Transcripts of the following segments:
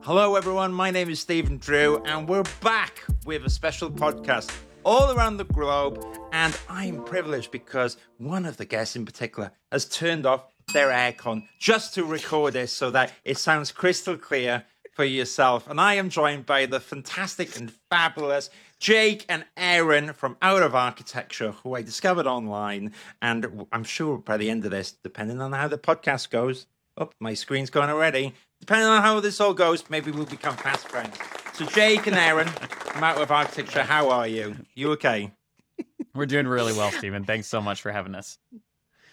Hello, everyone. My name is Stephen Drew, and we're back with a special podcast all around the globe. And I'm privileged because one of the guests in particular has turned off their aircon just to record this so that it sounds crystal clear for yourself. And I am joined by the fantastic and fabulous Jake and Aaron from Out of Architecture, who I discovered online. And I'm sure by the end of this, depending on how the podcast goes, oh, my screen's gone already. Depending on how this all goes, maybe we'll become fast friends. So, Jake and Aaron from Out of Architecture, how are you? You okay? We're doing really well, Stephen. Thanks so much for having us.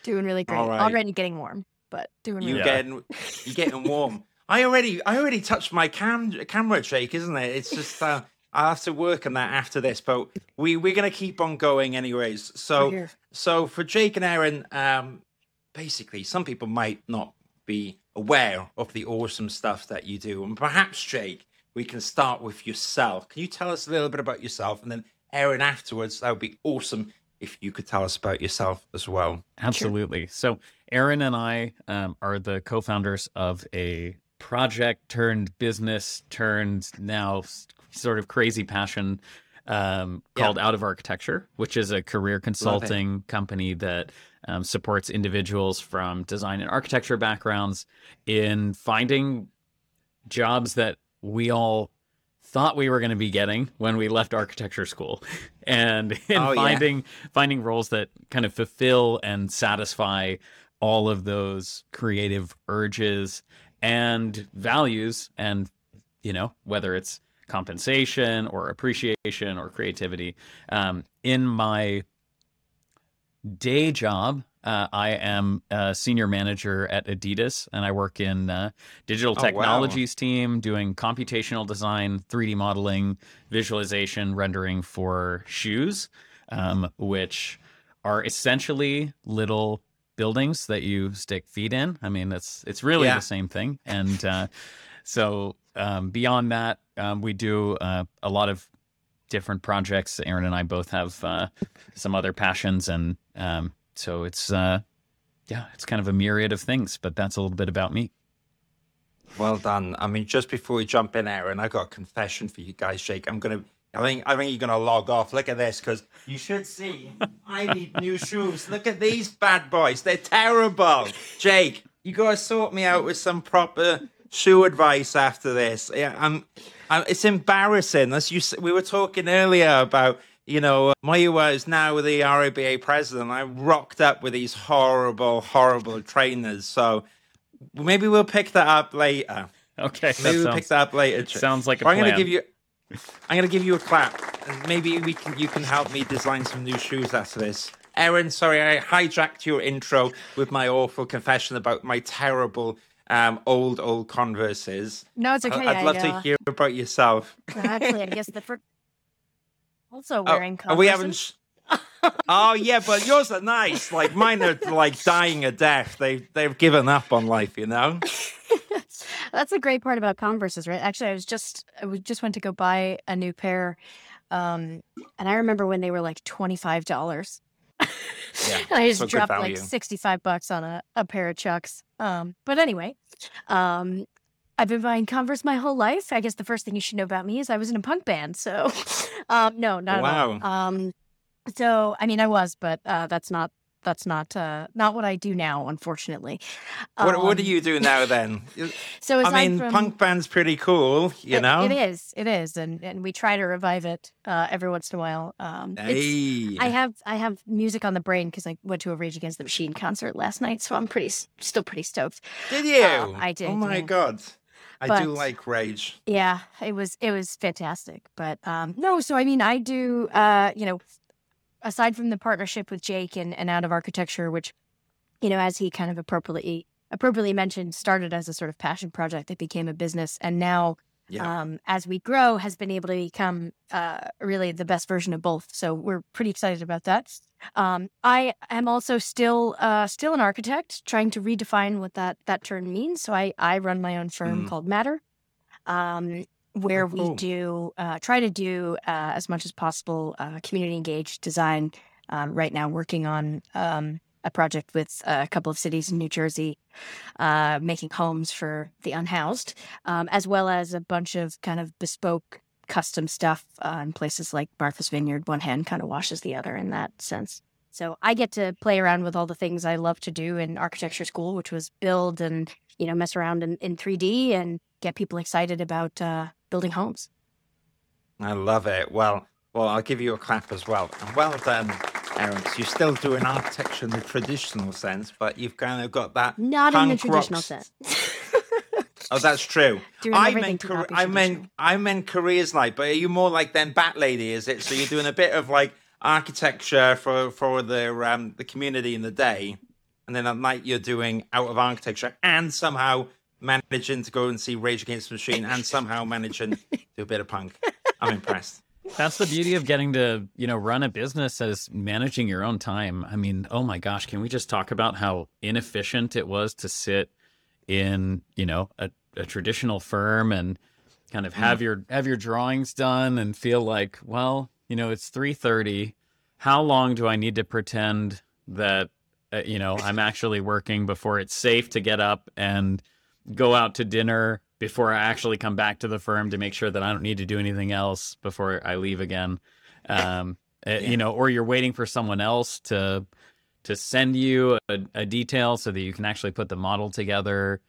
Doing really great. All right. Already getting warm, but doing really You Yeah. getting you getting warm. I already I already touched my cam camera Jake, isn't it? It's just uh, I'll have to work on that after this, but we we're gonna keep on going anyways. So so for Jake and Aaron, um, basically some people might not be aware of the awesome stuff that you do, and perhaps Jake, we can start with yourself. Can you tell us a little bit about yourself, and then Aaron afterwards? That would be awesome if you could tell us about yourself as well. Absolutely. So, Aaron and I um, are the co founders of a project turned business turned now sort of crazy passion um, Yeah. called Out of Architecture, which is a career consulting company that um, supports individuals from design and architecture backgrounds in finding jobs that we all thought we were going to be getting when we left architecture school and in Oh, yeah. finding finding roles that kind of fulfill and satisfy all of those creative urges and values and you know whether it's compensation or appreciation or creativity um, in my day job uh, i am a senior manager at adidas and i work in uh, digital Oh, wow. technologies team doing computational design 3d modeling visualization rendering for shoes um, which are essentially little buildings that you stick feet in i mean it's it's really Yeah. the same thing and uh, so um, beyond that um, we do uh, a lot of different projects aaron and i both have uh, some other passions and um, so it's uh, yeah it's kind of a myriad of things but that's a little bit about me Well done. I mean, just before we jump in, Aaron, I got a confession for you guys, Jake. I'm gonna. I think. I think you're gonna log off. Look at this, because you should see. I need new shoes. Look at these bad boys. They're terrible. Jake, you gotta sort me out with some proper shoe advice after this. Yeah, I'm. I, it's embarrassing. As you, we were talking earlier about. You know, Muyiwa is now the RIBA president. I rocked up with these horrible, horrible trainers. So maybe we'll pick that up later. okay Maybe we'll pick that up later. Sounds like a Or I'm gonna give you. I'm gonna give you a clap, and maybe we can. You can help me design some new shoes after this. Aaron, sorry, I hijacked your intro with my awful confession about my terrible um, old old Converses. No, it's okay. I- I'd love to uh, hear about yourself. Actually, I guess the first. Also Oh, wearing oh, we haven't. Sh- oh yeah, but yours are nice. Like mine are like dying a death. They they've given up on life, you know. That's the great part about Converses, right? Actually, I was just I was just went to go buy a new pair, um, and I remember when they were like twenty five dollars. Yeah, and I just dropped like sixty five bucks on a, a pair of Chucks. Um, but anyway, um, I've been buying Converse my whole life. I guess the first thing you should know about me is I was in a punk band. So, um, no, not at all. Um, so I mean, I was, but uh, that's not that's not uh, not what I do now, unfortunately. What what do Um, you do now then? So I mean, from, punk band's pretty cool, you it- know. it is, it is, and and we try to revive it uh, every once in a while. Um, Hey. I have I have music on the brain because I went to a Rage Against the Machine concert last night, so I'm pretty still pretty stoked. Did you? Uh, I did, Oh my yeah. god. I do like Rage. Yeah, it was it was fantastic. But um, no, so I mean, I do uh, you know, aside from the partnership with Jake and, and Out of Architecture, which you know, as he kind of appropriately appropriately mentioned, started as a sort of passion project that became a business, and now Yeah. um, as we grow, has been able to become uh, really the best version of both. So we're pretty excited about that. Um, I am also still uh, still an architect, trying to redefine what that that term means. So I I run my own firm Mm. called Matter, um, where Oh, we do uh, try to do uh, as much as possible uh, community engaged design. Um, right now, working on um, a project with a couple of cities in New Jersey, uh, making homes for the unhoused, um, as well as a bunch of kind of bespoke custom stuff uh, in places like Martha's Vineyard. One hand kind of washes the other in that sense. So I get to play around with all the things I love to do in architecture school, which was build and you know mess around in, in 3D and get people excited about uh, building homes. I love it. Well, well, I'll give you a clap as well. And well done, Aaron. You're still doing architecture in the traditional sense, but you've kind of got that not in the traditional rocks. sense. oh, that's true. I meant, I meant, I meant careers like, but are you more like then bat lady? Is it? So you're doing a bit of like architecture for for the um, the community in the day, and then at night you're doing out of architecture and somehow managing to go and see Rage Against the Machine and somehow managing to do a bit of punk. I'm impressed. That's the beauty of getting to, you know, run a business as managing your own time. I mean, oh my gosh, can we just talk about how inefficient it was to sit in, you know, a, a traditional firm and kind of have mm. your have your drawings done and feel like, well, you know, it's 3:30. How long do I need to pretend that uh, you know, I'm actually working before it's safe to get up and go out to dinner before I actually come back to the firm to make sure that I don't need to do anything else before I leave again. Um, eh, yeah. You know, or you're waiting for someone else to to send you a, a, detail so that you can actually put the model together,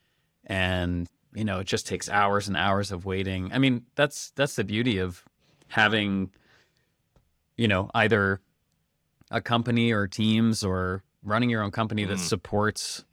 and you know, it just takes hours and hours of waiting. I mean, that's that's the beauty of having, you know, either a company or teams or running your own company mm. that supports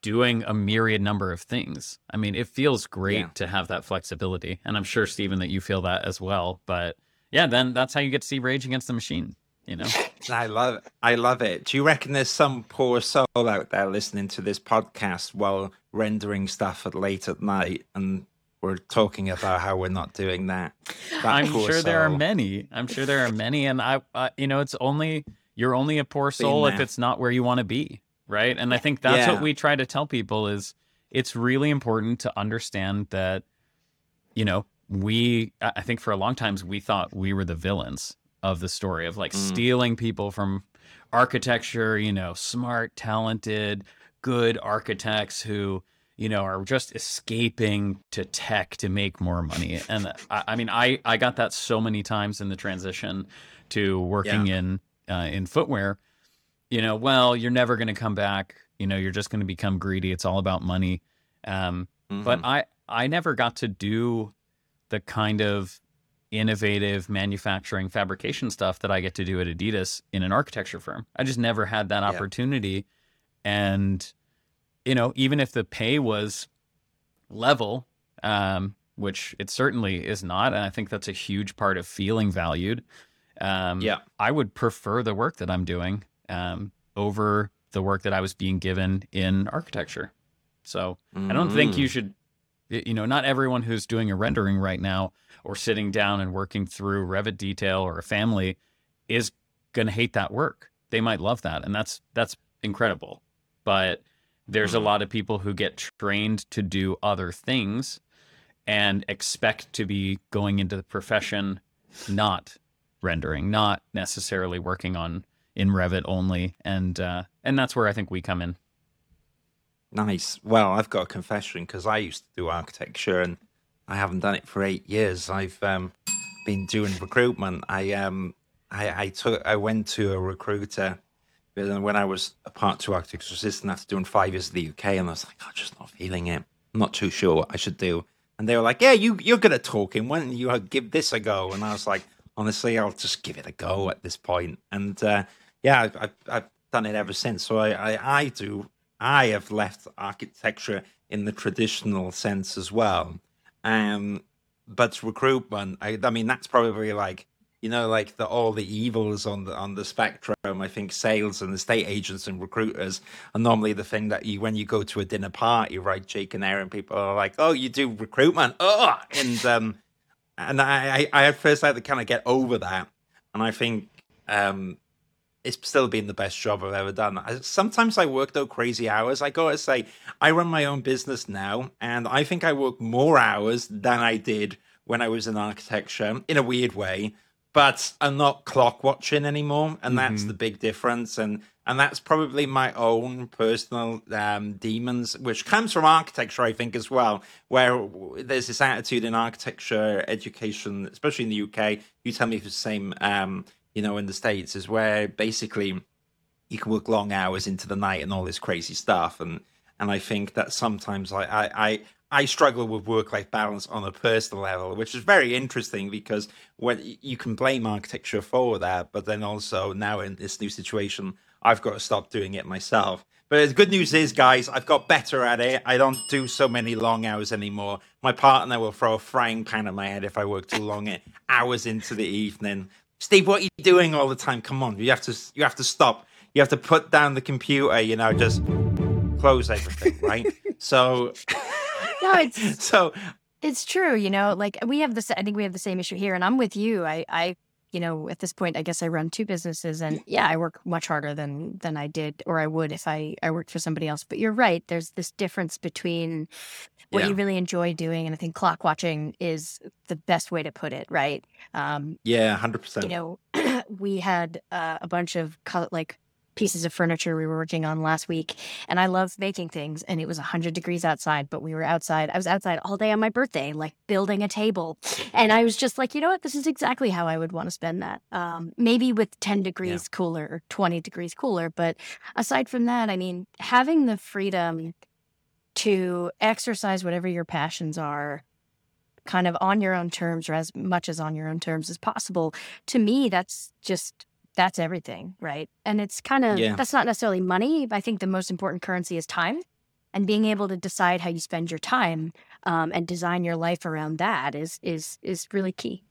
doing a myriad number of things. I mean, it feels great yeah. to have that flexibility. And I'm sure, Stephen, that you feel that as well. But yeah, then that's how you get to see Rage Against the Machine, you know? I love it. I love it. Do you reckon there's some poor soul out there listening to this podcast while rendering stuff at late at night and we're talking about how we're not doing that. that I'm sure soul. there are many. I'm sure there are many, and I, uh, you know, it's only you're only a poor soul if it's not where you want to be right? And I think that's yeah. what we try to tell people is it's really important to understand that you know, we I think for a long times we thought we were the villains of the story of like mm. stealing people from architecture, you know, smart, talented, good architects who you know are just escaping to tech to make more money and i, I mean i i got that so many times in the transition to working yeah. in uh, in footwear you know, well, you're never going to come back. You know, you're just going to become greedy. It's all about money. Um, mm-hmm. But I, I never got to do the kind of innovative manufacturing fabrication stuff that I get to do at Adidas in an architecture firm. I just never had that opportunity. And, you know, even if the pay was level, um, which it certainly is not, and I think that's a huge part of feeling valued. Um, yeah, I would prefer the work that I'm doing um, over the work that I was being given in architecture. So mm-hmm. I don't think you mm. should, you know, not everyone who's doing a rendering right now or sitting down and working through Revit detail or a family is going to hate that work. They might love that, and that's that's incredible. But there's mm-hmm. a lot of people who get trained to do other things and expect to be going into the profession not rendering, not necessarily working on in Revit only, and uh, and that's where I think we come in. Nice. Well, I've got a confession because I used to do architecture and I haven't done it for eight years. I've um, been doing recruitment. I um I, I took I went to a recruiter when I was a part two architecture assistant after doing five years in the UK, and I was like, I'm just not feeling it. I'm not too sure what I should do. And they were like, Yeah, you you're good at talking. Why don't you give this a go? And I was like, honestly, I'll just give it a go at this point. And uh, yeah, I've, I've, I've, done it ever since. So I, I, I do. I have left architecture in the traditional sense as well. Um, but recruitment, I, I mean, that's probably like you know, like the all the evils on the on the spectrum. I think sales and estate agents and recruiters are normally the thing that you when you go to a dinner party, right? Jake and Aaron, people are like, "Oh, you do recruitment, oh," and um, and I I, I first had to kind of get over that, and I think um it's still been the best job I've ever done. I, sometimes I work though crazy hours. I gotta say, I run my own business now, and I think I work more hours than I did when I was in architecture in a weird way. But I'm not clock watching anymore, and that's mm-hmm. the big difference. And and that's probably my own personal um, demons, which comes from architecture, I think, as well, where there's this attitude in architecture education, especially in the UK. You tell me if it's the same, um, you know, in the states, is where basically you can work long hours into the night and all this crazy stuff, and and I think that sometimes I I, I struggle with work life balance on a personal level, which is very interesting because when you can blame architecture for that, but then also now in this new situation, I've got to stop doing it myself. But the good news is, guys, I've got better at it. I don't do so many long hours anymore. My partner will throw a frying pan at my head if I work too long, hours into the evening. Steve, what are you doing all the time? Come on, you have to, you have to stop. You have to put down the computer. You know, just close everything, right? so, no, it's so it's true. You know, like we have this. I think we have the same issue here, and I'm with you. I, I you know, at this point, I guess I run two businesses, and yeah, I work much harder than than I did or I would if I I worked for somebody else. But you're right. There's this difference between what yeah. you really enjoy doing, and I think clock watching is the best way to put it. Right? Um, yeah, hundred percent. You know, we had uh, a bunch of like pieces of furniture we were working on last week. And I love making things. And it was 100 degrees outside, but we were outside. I was outside all day on my birthday, like building a table. And I was just like, you know what? This is exactly how I would want to spend that. Um, maybe with 10 degrees yeah. cooler or 20 degrees cooler. But aside from that, I mean, having the freedom to exercise whatever your passions are kind of on your own terms or as much as on your own terms as possible to me that's just that's everything, right? And it's kind of yeah. that's not necessarily money. I think the most important currency is time, and being able to decide how you spend your time um, and design your life around that is is is really key.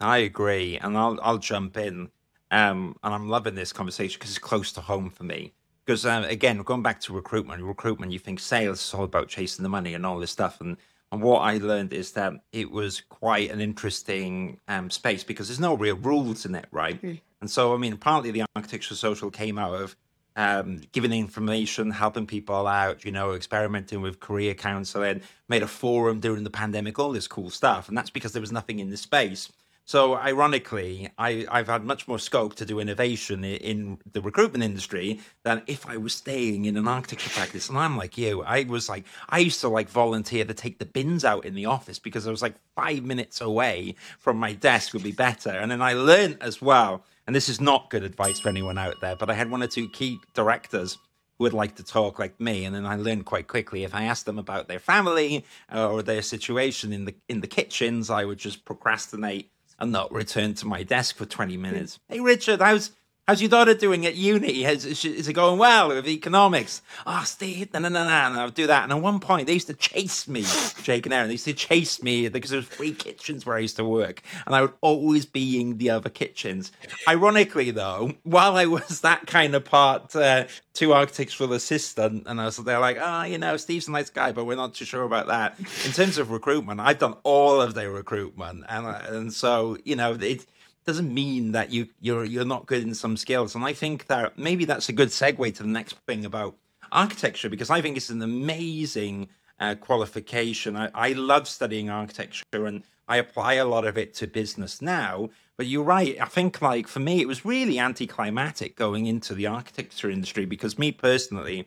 I agree, and I'll I'll jump in, um, and I'm loving this conversation because it's close to home for me. Because uh, again, going back to recruitment, recruitment, you think sales is all about chasing the money and all this stuff, and and what I learned is that it was quite an interesting um, space because there's no real rules in it, right? Mm. And so, I mean, partly the architecture social came out of um, giving information, helping people out, you know, experimenting with career counseling, made a forum during the pandemic, all this cool stuff. And that's because there was nothing in the space. So ironically, I, I've had much more scope to do innovation in the recruitment industry than if I was staying in an architecture practice. And I'm like you. I was like, I used to like volunteer to take the bins out in the office because I was like five minutes away from my desk would be better. And then I learned as well, and this is not good advice for anyone out there, but I had one or two key directors who would like to talk like me and then i learned quite quickly if i asked them about their family uh, or their situation in the in the kitchens i would just procrastinate and not return to my desk for 20 minutes. Hey, Richard, how's How's your daughter doing at uni? Is, is it going well with economics? Oh, Steve, no, no, no, no, I'll do that. And at one point, they used to chase me, Jake and Aaron. They used to chase me because there was three kitchens where I used to work, and I would always be in the other kitchens. Ironically, though, while I was that kind of part uh, two architectural assistant, and I was they're like, oh, you know, Steve's a nice guy, but we're not too sure about that. In terms of recruitment, I've done all of their recruitment, and and so you know it doesn't mean that you you're you're not good in some skills. And I think that maybe that's a good segue to the next thing about architecture because I think it's an amazing uh, qualification. I, I love studying architecture and I apply a lot of it to business now. But you're right. I think like for me, it was really anticlimactic going into the architecture industry because me personally,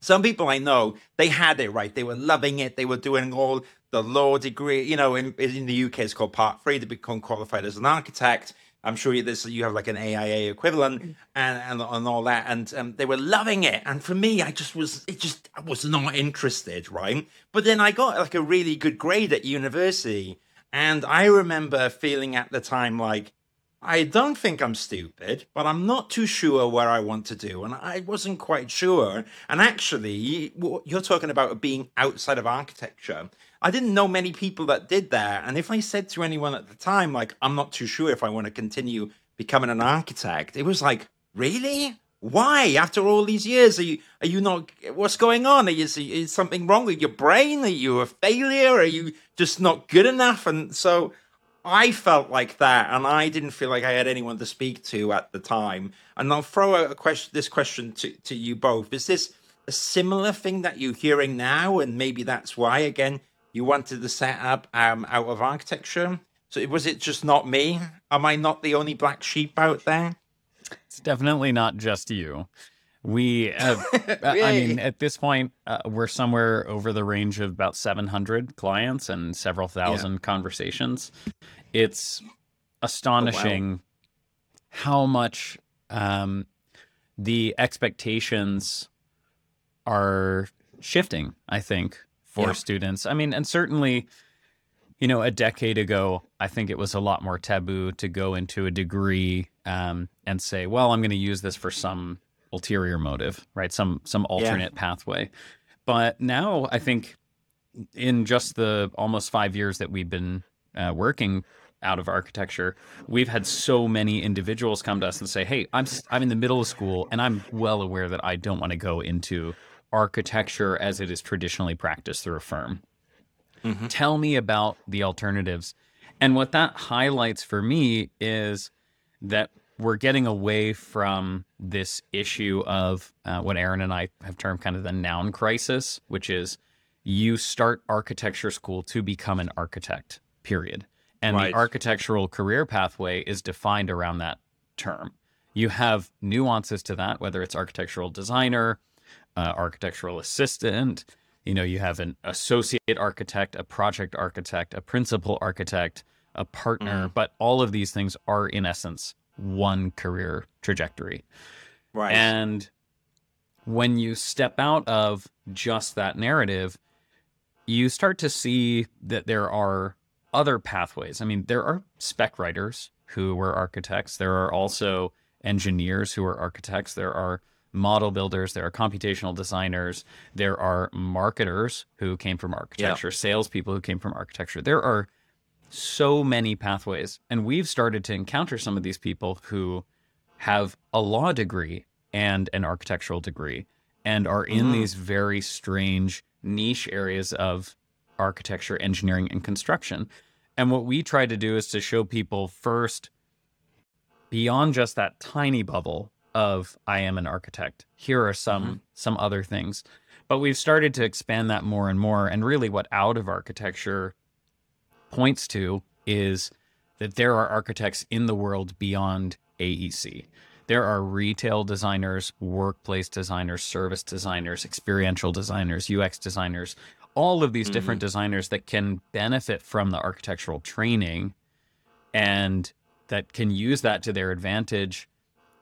some people I know, they had it right. They were loving it. They were doing all the law degree. You know, in, in the UK, it's called Part Three to become qualified as an architect. I'm sure you, this you have like an AIA equivalent mm. and and, and all that, and um, they were loving it. And for me, I just was it just I was not interested, right? But then I got like a really good grade at university, and I remember feeling at the time like I don't think I'm stupid, but I'm not too sure where I want to do. And I wasn't quite sure. And actually, you're talking about being outside of architecture. I didn't know many people that did that. And if I said to anyone at the time, like, I'm not too sure if I want to continue becoming an architect, it was like, really? Why? After all these years, are you are you not? What's going on? Are you is something wrong with your brain? Are you a failure? Are you just not good enough? And so I felt like that, and I didn't feel like I had anyone to speak to at the time. And I'll throw out a question, this question to, to you both: Is this a similar thing that you're hearing now, and maybe that's why again you wanted the setup um, out of architecture? So was it just not me? Am I not the only black sheep out there? It's definitely not just you. We have, I mean, at this point, uh, we're somewhere over the range of about 700 clients and several thousand yeah. conversations. It's astonishing oh, wow. how much um, the expectations are shifting, I think, for yeah. students. I mean, and certainly, you know, a decade ago, I think it was a lot more taboo to go into a degree um, and say, well, I'm going to use this for some ulterior motive, right? Some some alternate yeah. pathway. But now I think in just the almost five years that we've been uh, working out of architecture, we've had so many individuals come to us and say, "Hey, I'm I'm in the middle of school, and I'm well aware that I don't want to go into architecture as it is traditionally practiced through a firm. Mm-hmm. Tell me about the alternatives." And what that highlights for me is that we're getting away from this issue of uh, what Aaron and I have termed kind of the noun crisis, which is you start architecture school to become an architect, period. And right. the architectural career pathway is defined around that term. You have nuances to that, whether it's architectural designer, uh, architectural assistant, you know, you have an associate architect, a project architect, a principal architect, a partner, mm. but all of these things are in essence one career trajectory. Right. And when you step out of just that narrative, you start to see that there are other pathways. I mean, there are spec writers who were architects. There are also engineers who are architects. There are model builders. There are computational designers. There are marketers who came from architecture, yeah. salespeople who came from architecture. There are so many pathways. And we've started to encounter some of these people who have a law degree and an architectural degree and are in mm-hmm. these very strange niche areas of architecture, engineering, and construction. And what we try to do is to show people first, beyond just that tiny bubble of I am an architect, here are some mm-hmm. some other things. But we've started to expand that more and more. And really what out of architecture points to is that there are architects in the world beyond AEC. There are retail designers, workplace designers, service designers, experiential designers, UX designers, all of these mm-hmm. different designers that can benefit from the architectural training and that can use that to their advantage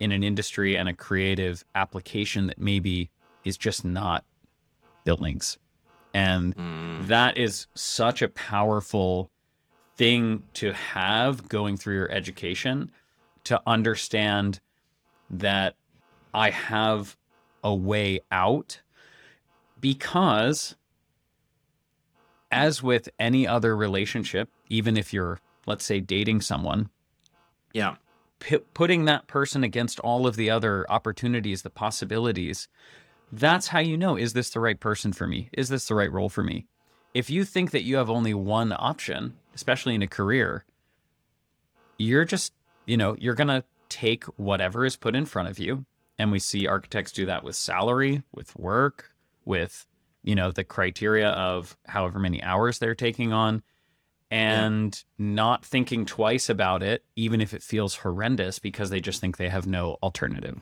in an industry and a creative application that maybe is just not buildings. And mm. that is such a powerful thing to have going through your education to understand that I have a way out because as with any other relationship, even if you're, let's say, dating someone, yeah, p- putting that person against all of the other opportunities, the possibilities, that's how you know is this the right person for me? Is this the right role for me? If you think that you have only one option, especially in a career, you're just, you know, you're going to take whatever is put in front of you. And we see architects do that with salary, with work, with, you know, the criteria of however many hours they're taking on and yeah. not thinking twice about it, even if it feels horrendous because they just think they have no alternative.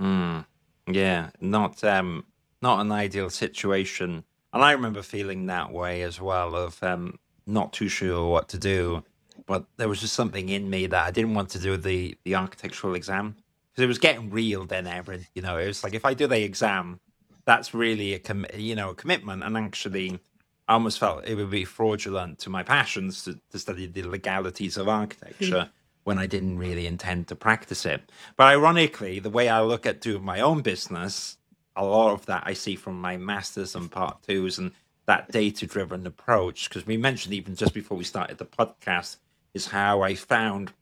Mm, yeah, not um, not an ideal situation. And I remember feeling that way as well of um, not too sure what to do. But there was just something in me that I didn't want to do the, the architectural exam because it was getting real then, Aaron. You know, it was like if I do the exam, that's really a com- you know a commitment. And actually, I almost felt it would be fraudulent to my passions to, to study the legalities of architecture. Hmm. when I didn't really intend to practice it. But ironically, the way I look at doing my own business, a lot of that I see from my masters and part twos and that data driven approach because we mentioned even just before we started the podcast is how I found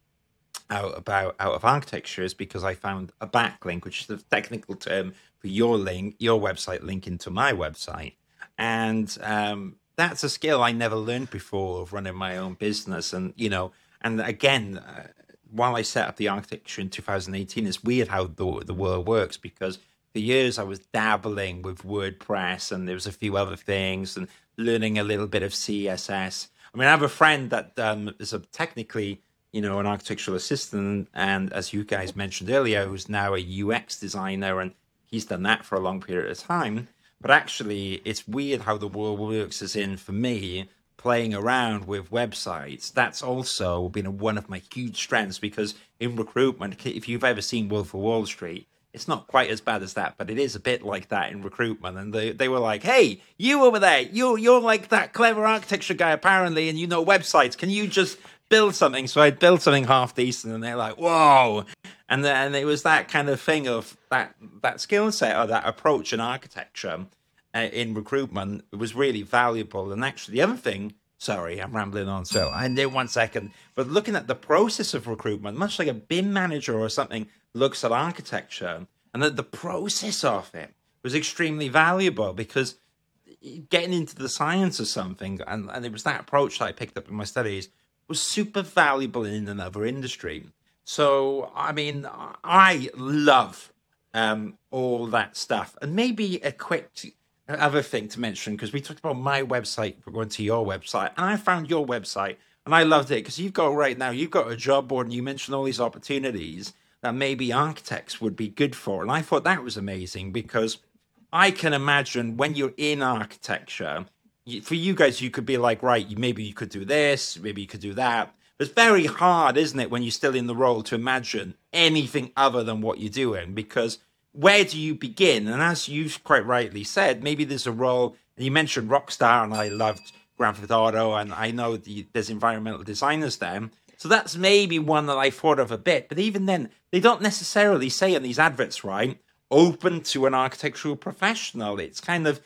out about out of architecture is because I found a backlink, which is the technical term for your link, your website linking to my website, and um, that's a skill I never learned before of running my own business. And you know, and again, uh, while I set up the architecture in 2018, it's weird how the the world works because for years I was dabbling with WordPress and there was a few other things and learning a little bit of CSS. I mean, I have a friend that um, is a technically, you know, an architectural assistant, and as you guys mentioned earlier, who's now a UX designer, and he's done that for a long period of time. But actually, it's weird how the world works. As in, for me, playing around with websites, that's also been one of my huge strengths because in recruitment, if you've ever seen Wolf of Wall Street, it's not quite as bad as that, but it is a bit like that in recruitment. And they, they were like, hey, you over there, you, you're like that clever architecture guy, apparently, and you know websites. Can you just build something? So I built something half decent, and they're like, whoa. And then it was that kind of thing of that, that skill set or that approach in architecture uh, in recruitment was really valuable. And actually, the other thing, sorry, I'm rambling on, so I need one second, but looking at the process of recruitment, much like a BIM manager or something, looks at architecture and that the process of it was extremely valuable because getting into the science of something and, and it was that approach that I picked up in my studies was super valuable in another industry. So I mean I love um, all that stuff. And maybe a quick other thing to mention because we talked about my website we're going to your website and I found your website and I loved it because you've got right now you've got a job board and you mentioned all these opportunities that maybe architects would be good for. And I thought that was amazing because I can imagine when you're in architecture, for you guys, you could be like, right, maybe you could do this, maybe you could do that. It's very hard, isn't it, when you're still in the role to imagine anything other than what you're doing? Because where do you begin? And as you quite rightly said, maybe there's a role, and you mentioned Rockstar, and I loved Grand Theft Auto, and I know the, there's environmental designers there. So that's maybe one that I thought of a bit. But even then, they don't necessarily say in these adverts, right? Open to an architectural professional. It's kind of,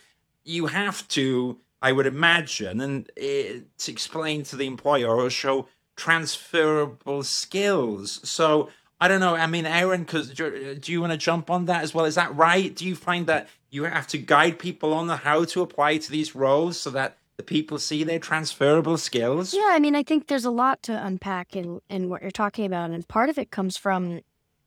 you have to, I would imagine, and it, to explain to the employer or show transferable skills. So I don't know. I mean, Aaron, because do, do you want to jump on that as well? Is that right? Do you find that you have to guide people on how to apply to these roles so that the people see their transferable skills? Yeah, I mean, I think there's a lot to unpack in, in what you're talking about. And part of it comes from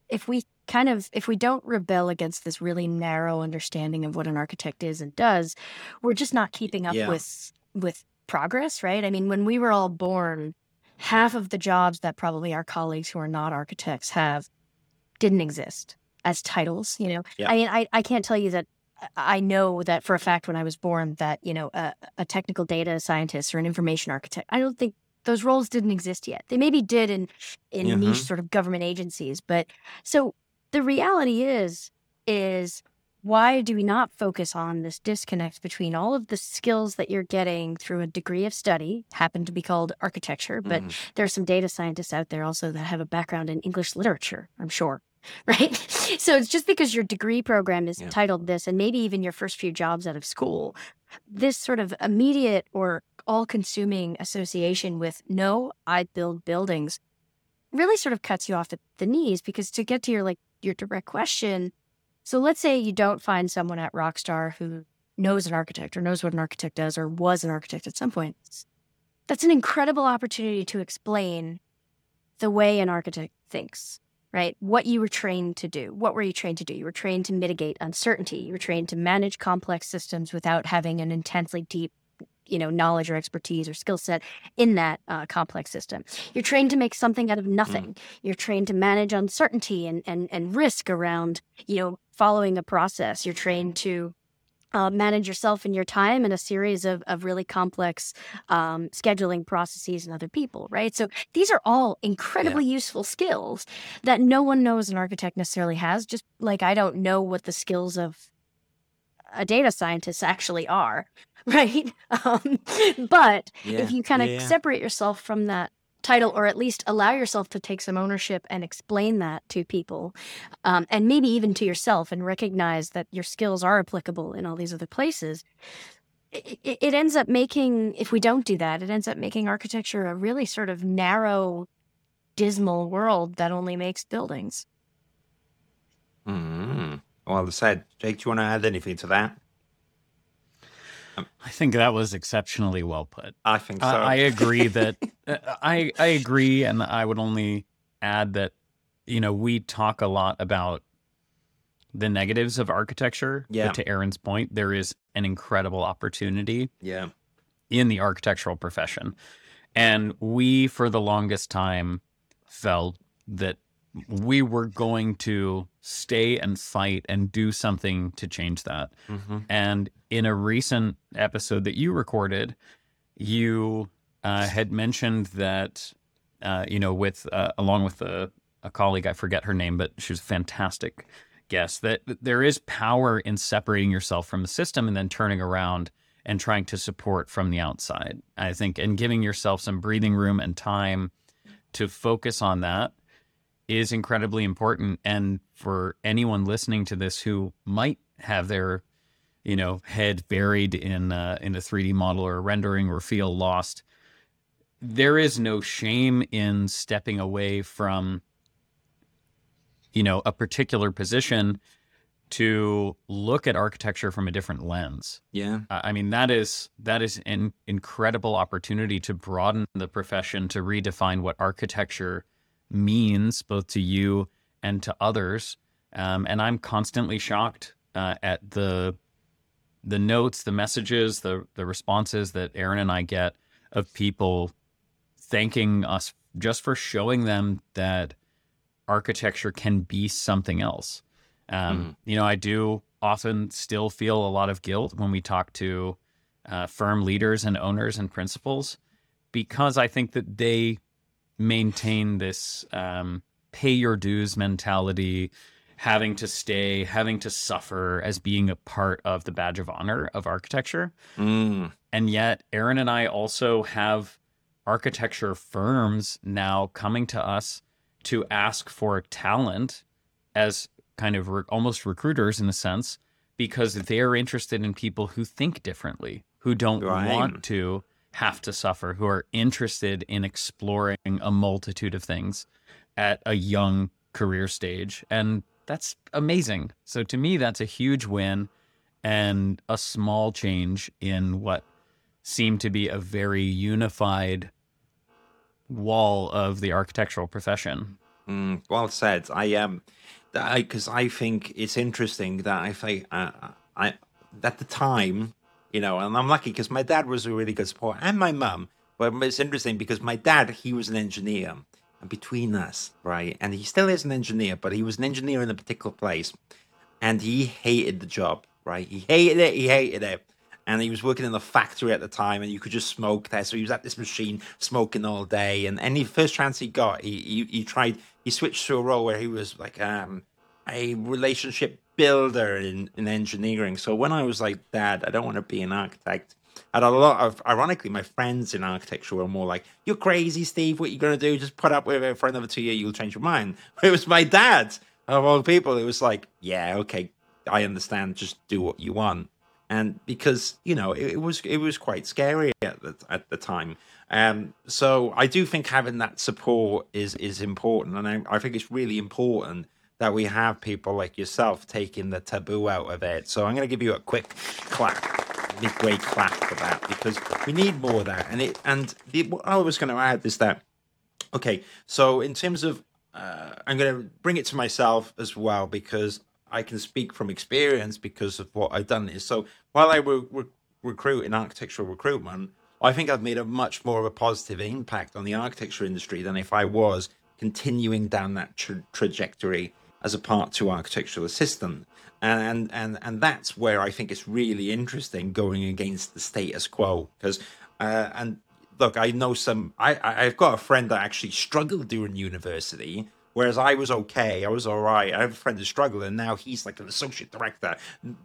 if we kind of if we don't rebel against this really narrow understanding of what an architect is and does, we're just not keeping up yeah. with with progress, right? I mean, when we were all born, half of the jobs that probably our colleagues who are not architects have didn't exist as titles, you know. Yeah. I mean, I, I can't tell you that I know that for a fact when I was born that, you know, a, a, technical data scientist or an information architect, I don't think those roles didn't exist yet. They maybe did in in mm-hmm. niche sort of government agencies, but so the reality is is why do we not focus on this disconnect between all of the skills that you're getting through a degree of study, happen to be called architecture, but mm. there are some data scientists out there also that have a background in English literature, I'm sure, right? So it's just because your degree program is yeah. titled this, and maybe even your first few jobs out of school, this sort of immediate or all consuming association with no, I build buildings really sort of cuts you off at the knees because to get to your like your direct question, so let's say you don't find someone at Rockstar who knows an architect or knows what an architect does or was an architect at some point. That's an incredible opportunity to explain the way an architect thinks right? What you were trained to do. What were you trained to do? You were trained to mitigate uncertainty. You were trained to manage complex systems without having an intensely deep you know knowledge or expertise or skill set in that uh, complex system you're trained to make something out of nothing mm. you're trained to manage uncertainty and, and and risk around you know following a process you're trained to uh, manage yourself and your time in a series of, of really complex um, scheduling processes and other people, right? So these are all incredibly yeah. useful skills that no one knows an architect necessarily has, just like I don't know what the skills of a data scientist actually are, right? Um, but yeah. if you kind of yeah, separate yourself from that title or at least allow yourself to take some ownership and explain that to people um, and maybe even to yourself and recognize that your skills are applicable in all these other places it, it ends up making if we don't do that it ends up making architecture a really sort of narrow dismal world that only makes buildings mm. Well said jake do you want to add anything to that I think that was exceptionally well put. I think so. I, I agree that uh, I I agree, and I would only add that you know we talk a lot about the negatives of architecture. Yeah. But to Aaron's point, there is an incredible opportunity. Yeah. In the architectural profession, And we, for the longest time, felt that we were going to stay and fight and do something to change that. Mm-hmm. And in a recent episode that you recorded, you uh, had mentioned that, uh, you know, with uh, along with a, a colleague, I forget her name, but she was a fantastic guest, that there is power in separating yourself from the system and then turning around and trying to support from the outside. I think, and giving yourself some breathing room and time to focus on that is incredibly important. And for anyone listening to this who might have their, you know, head buried in uh, in a 3D model or rendering or feel lost, there is no shame in stepping away from, you know, a particular position to look at architecture from a different lens. Yeah. I mean that is that is an incredible opportunity to broaden the profession to redefine what architecture means both to you and to others. Um, and I'm constantly shocked uh, at the the notes, the messages, the the responses that Aaron and I get of people thanking us just for showing them that architecture can be something else. Um, mm. You know, I do often still feel a lot of guilt when we talk to uh, firm leaders and owners and principals because I think that they maintain this um, pay your dues mentality, having to stay, having to suffer as being a part of the badge of honor of architecture. Mm. And yet, Aaron and I also have architecture firms now coming to us to ask for talent as kind of re- almost recruiters in a sense because they're interested in people who think differently, who don't right. want to have to suffer, who are interested in exploring a multitude of things at a young career stage. And that's amazing. So to me, that's a huge win and a small change in what seemed to be a very unified wall of the architectural profession. Mm, well said. I um, because I, I, think it's interesting that I think uh, I at the time you know, and I'm lucky because my dad was a really good support and my mum. But it's interesting because my dad, he was an engineer. And between us, right, and he still is an engineer, but he was an engineer in a particular place. And he hated the job, right? He hated it, he hated it. And he was working in the factory at the time, and you could just smoke there. So he was at this machine smoking all day. And any first chance he got, he, he, he tried, he switched to a role where he was like um, a relationship builder in, in engineering. So when I was like, Dad, I don't want to be an architect. And a lot of, ironically, my friends in architecture were more like, "You're crazy, Steve. What are you going to do? Just put up with it for another two years. You'll change your mind." It was my dad of all people. It was like, "Yeah, okay, I understand. Just do what you want." And because you know, it, it was it was quite scary at the at the time. Um, so I do think having that support is is important, and I, I think it's really important that we have people like yourself taking the taboo out of it. So I'm going to give you a quick clap, a great clap for that because we need more of that. And it and the, what I was going to add is that okay. So in terms of, uh, I'm going to bring it to myself as well because I can speak from experience because of what I've done. Is so while I re- re- recruit in architectural recruitment. I think I've made a much more of a positive impact on the architecture industry than if I was continuing down that tra- trajectory as a part two architectural assistant. And, and and that's where I think it's really interesting going against the status quo. Because uh, and look I know some I I've got a friend that actually struggled during university whereas I was okay I was all right. I have a friend who struggled and now he's like an associate director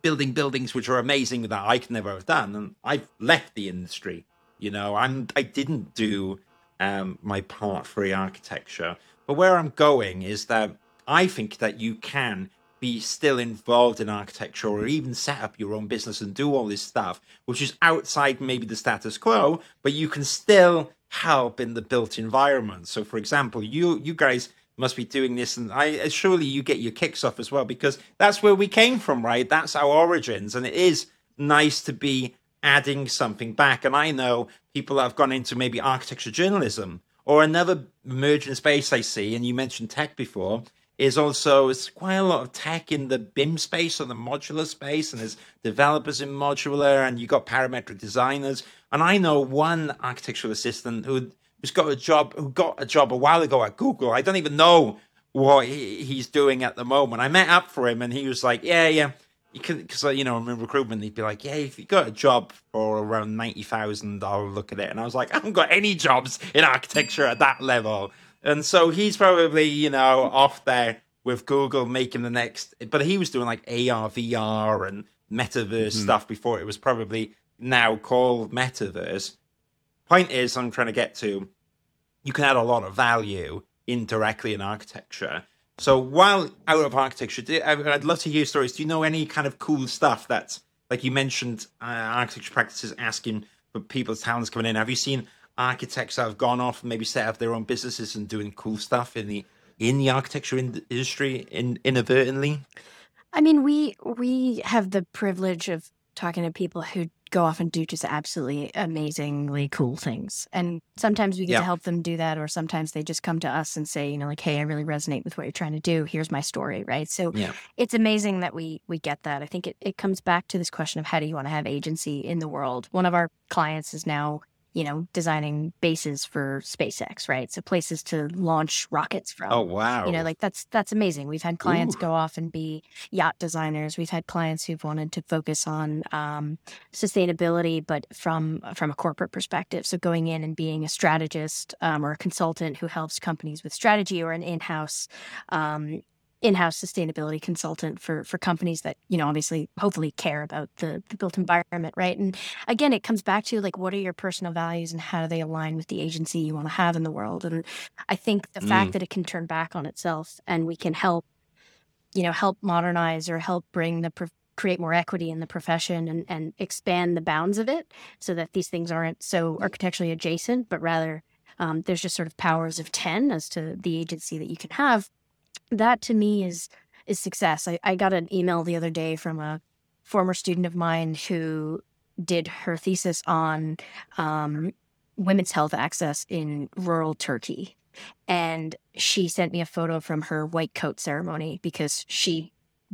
building buildings which are amazing that I could never have done. And I've left the industry you know? I'm I didn't do um, my part three architecture. But where I'm going is that I think that you can be still involved in architecture or even set up your own business and do all this stuff, which is outside maybe the status quo, but you can still help in the built environment. So, for example, you you guys must be doing this, and I uh, surely you get your kicks off as well because that's where we came from, right? That's our origins, and it is nice to be adding something back. And I know people have gone into maybe architecture journalism or another emerging space I see, and you mentioned tech before, is also it's quite a lot of tech in the BIM space or the modular space, and there's developers in modular, and you've got parametric designers. And I know one architectural assistant who who's got a job who got a job a while ago at Google. I don't even know what he, he's doing at the moment. I met up for him, and he was like, "Yeah, yeah." You can, because you know, I'm in recruitment. He'd be like, "Yeah, if you got a job for around ninety thousand, I'll look at it." And I was like, "I haven't got any jobs in architecture at that level." And so he's probably, you know, off there with Google making the next. But he was doing like AR, VR, and metaverse mm-hmm. stuff before it was probably now called metaverse. Point is, I'm trying to get to, you can add a lot of value indirectly in architecture. So while out of architecture, I'd love to hear stories. Do you know any kind of cool stuff that's like you mentioned uh, architecture practices asking for people's talents coming in? Have you seen architects that have gone off and maybe set up their own businesses and doing cool stuff in the in the architecture industry in, inadvertently? I mean, we we have the privilege of talking to people who go off and do just absolutely amazingly cool things. And sometimes we get yeah. to help them do that, or sometimes they just come to us and say, you know, like, hey, I really resonate with what you're trying to do. Here's my story, right? So yeah. it's amazing that we we get that. I think it, it comes back to this question of how do you want to have agency in the world? One of our clients is now you know, designing bases for SpaceX, right? So places to launch rockets from. Oh wow. You know, like that's that's amazing. We've had clients Ooh. go off and be yacht designers. We've had clients who've wanted to focus on um, sustainability, but from from a corporate perspective. So going in and being a strategist um, or a consultant who helps companies with strategy or an in-house um, in-house sustainability consultant for for companies that you know obviously hopefully care about the, the built environment right? And again it comes back to like what are your personal values and how do they align with the agency you want to have in the world? And i think the mm. fact that it can turn back on itself and we can help you know help modernize or help bring the create more equity in the profession and, and expand the bounds of it so that these things aren't so architecturally adjacent but rather um, there's just sort of powers of 10 as to the agency that you can have that to me is is success. I, I got an email the other day from a former student of mine who did her thesis on um, women's health access in rural Turkey. And she sent me a photo from her white coat ceremony because she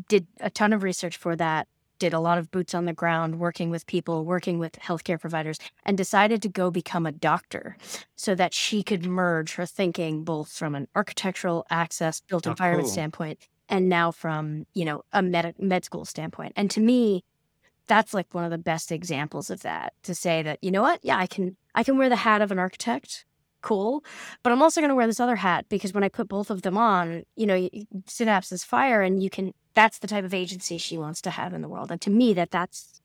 did a ton of research for that, did a lot of boots on the ground, working with people, working with healthcare providers, and decided to go become a doctor so that she could merge her thinking both from an architectural access built oh, environment cool. standpoint and now from you know a med, med school standpoint. And to me that's like one of the best examples of that to say that you know what? Yeah i can i can wear the hat of an architect. Cool. But i'm also going to wear this other hat because when i put both of them on you know synapses fire and you can that's the type of agency she wants to have in the world and to me that that's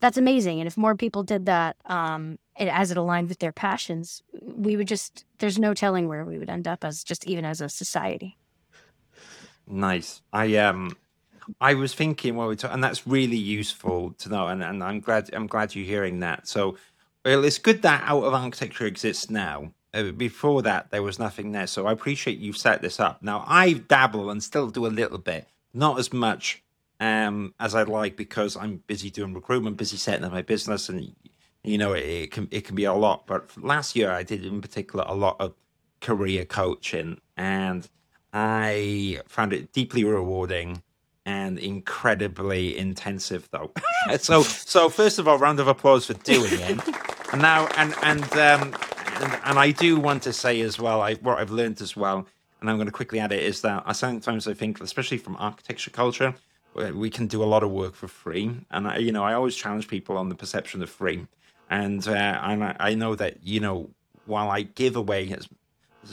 that's amazing and if more people did that um as it aligned with their passions we would just there's no telling where we would end up as just even as a society Nice. I um I was thinking while we talk, and that's really useful to know, and, and I'm glad I'm glad you're hearing that. So, well, it's good that out of architecture exists now. Uh, before that, there was nothing there. So I appreciate you've set this up. Now I dabble and still do a little bit, not as much um, as I'd like because I'm busy doing recruitment, busy setting up my business, and you know it, it can it can be a lot. But last year I did in particular a lot of career coaching and I found it deeply rewarding and incredibly intensive, though. so, so first of all, round of applause for doing it. And now, and and um, and, and I do want to say as well, I what I've learned as well, and I'm going to quickly add it is that I sometimes I think, especially from architecture culture, we can do a lot of work for free, and I, you know, I always challenge people on the perception of free, and uh, I, I know that you know, while I give away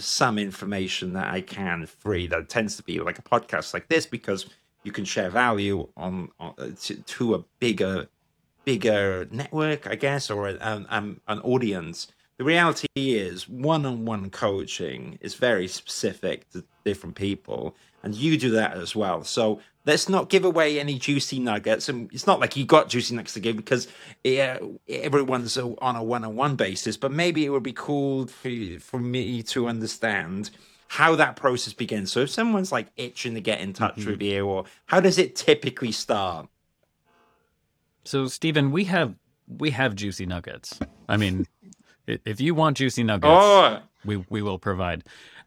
some information that I can free. That tends to be like a podcast like this because you can share value on, on uh, to, to, a bigger bigger network, I guess, or an, an, an audience. The reality is, one-on-one coaching is very specific to different people, and you do that as well. So let's not give away any juicy nuggets. And it's not like you got juicy nuggets to give because yeah, everyone's on a one-on-one basis. But maybe it would be cool for for me to understand how that process begins. So if someone's like itching to get in touch mm-hmm. with you, or how does it typically start? So Stephen, we have we have juicy nuggets. I mean, if you want juicy nuggets, oh. we we will provide.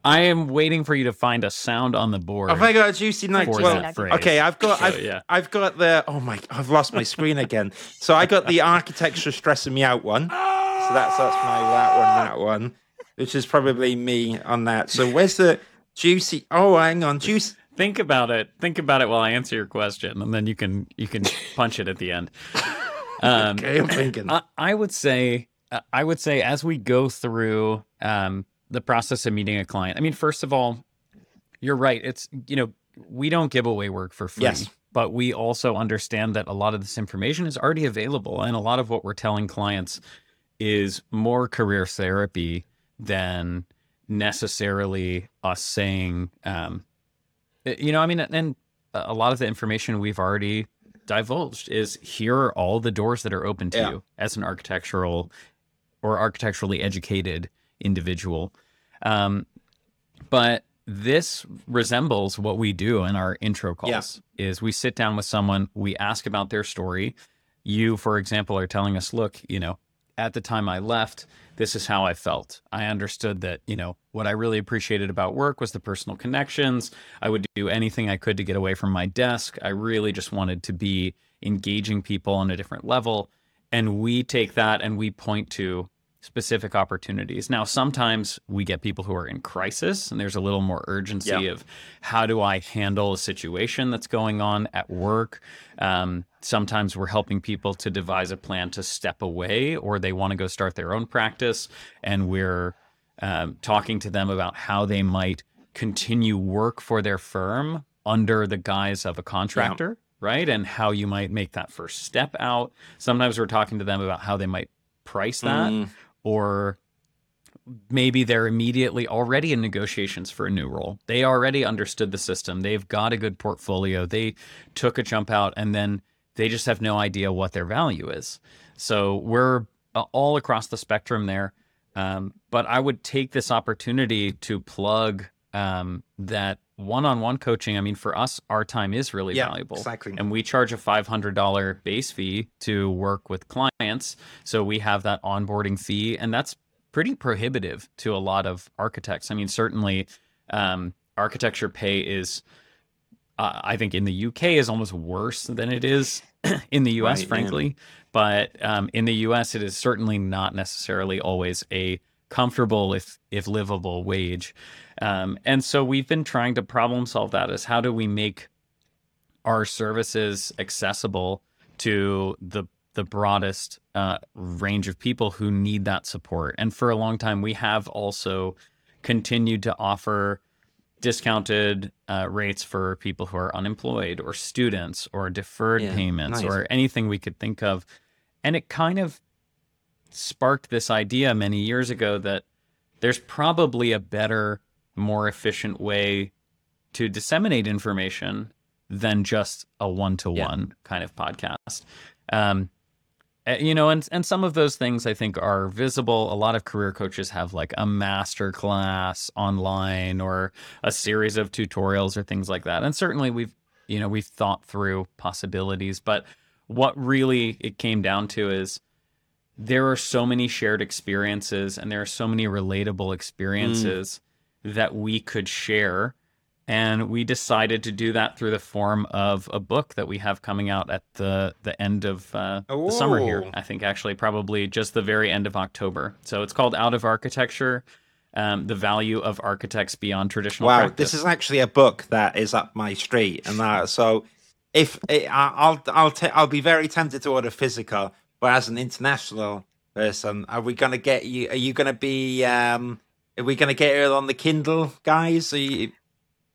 I am waiting for you to find a sound on the board. Have I got a juicy nugget? Well, okay, I've got, I've, yeah. I've got the. Oh my! I've lost my screen again. So I got the architecture stressing me out one. So that's that's my that one, that one, which is probably me on that. So where's the juicy? Oh, hang on, juice. Think about it. Think about it while I answer your question, and then you can you can punch it at the end. Um, okay, I'm thinking. I, I, would say I would say as we go through um, the process of meeting a client. I mean, first of all, you're right. It's, you know, we don't give away work for free. Yes. But we also understand that a lot of this information is already available. And a lot of what we're telling clients is more career therapy than necessarily us saying, um, eh, you know, I mean, and a lot of the information we've already divulged is here are all the doors that are open to yeah. you as an architectural or architecturally educated individual. Um, but this resembles what we do in our intro calls yeah. is we sit down with someone, we ask about their story. You, for example, are telling us, look, you know, at the time I left, this is how I felt. I understood that, you know, what I really appreciated about work was the personal connections. I would do anything I could to get away from my desk. I really just wanted to be engaging people on a different level. And we take that and we point to specific opportunities. Now, sometimes we get people who are in crisis and there's a little more urgency yeah. of how do I handle a situation that's going on at work. Um, sometimes we're helping people to devise a plan to step away or they want to go start their own practice. And we're um, talking to them about how they might continue work for their firm under the guise of a contractor. Yeah. Right. And how you might make that first step out. Sometimes we're talking to them about how they might price that mm or maybe they're immediately already in negotiations for a new role. They already understood the system. They've got a good portfolio. They took a jump out and then they just have no idea what their value is. So we're uh, all across the spectrum there. Um, but I would take this opportunity to plug um, that one-on-one coaching. I mean, for us, our time is really yeah, valuable, exactly. and we charge a five hundred dollar base fee to work with clients. So we have that onboarding fee, and that's pretty prohibitive to a lot of architects. I mean, certainly, um, architecture pay is. Uh, I think in the UK is almost worse than it is in the US, right, frankly. Man. But um, in the US, it is certainly not necessarily always a comfortable, if if livable wage. Um, and so we've been trying to problem solve that as how do we make our services accessible to the the broadest uh, range of people who need that support. And for a long time, we have also continued to offer discounted uh, rates for people who are unemployed or students or deferred yeah, payments nice. or anything we could think of. And it kind of sparked this idea many years ago that there's probably a better more efficient way to disseminate information than just a one-to-one kind of podcast. Um, eh, you know, and and some of those things I think are visible. A lot of career coaches have like a master class online or a series of tutorials or things like that. And certainly we've you know we've thought through possibilities, but what really it came down to is there are so many shared experiences and there are so many relatable experiences that we could share. And we decided to do that through the form of a book that we have coming out at the the end of uh, the summer here. I think actually probably just the very end of October. So it's called Out of Architecture: um, The Value of Architects Beyond Traditional. Wow, Practice. this is actually a book that is up my street, and that so if it, I'll I'll t- I'll be very tempted to order physical, but as an international person, are we going to get you? Are you going to be? Um, are we going to get it on the Kindle, guys? You...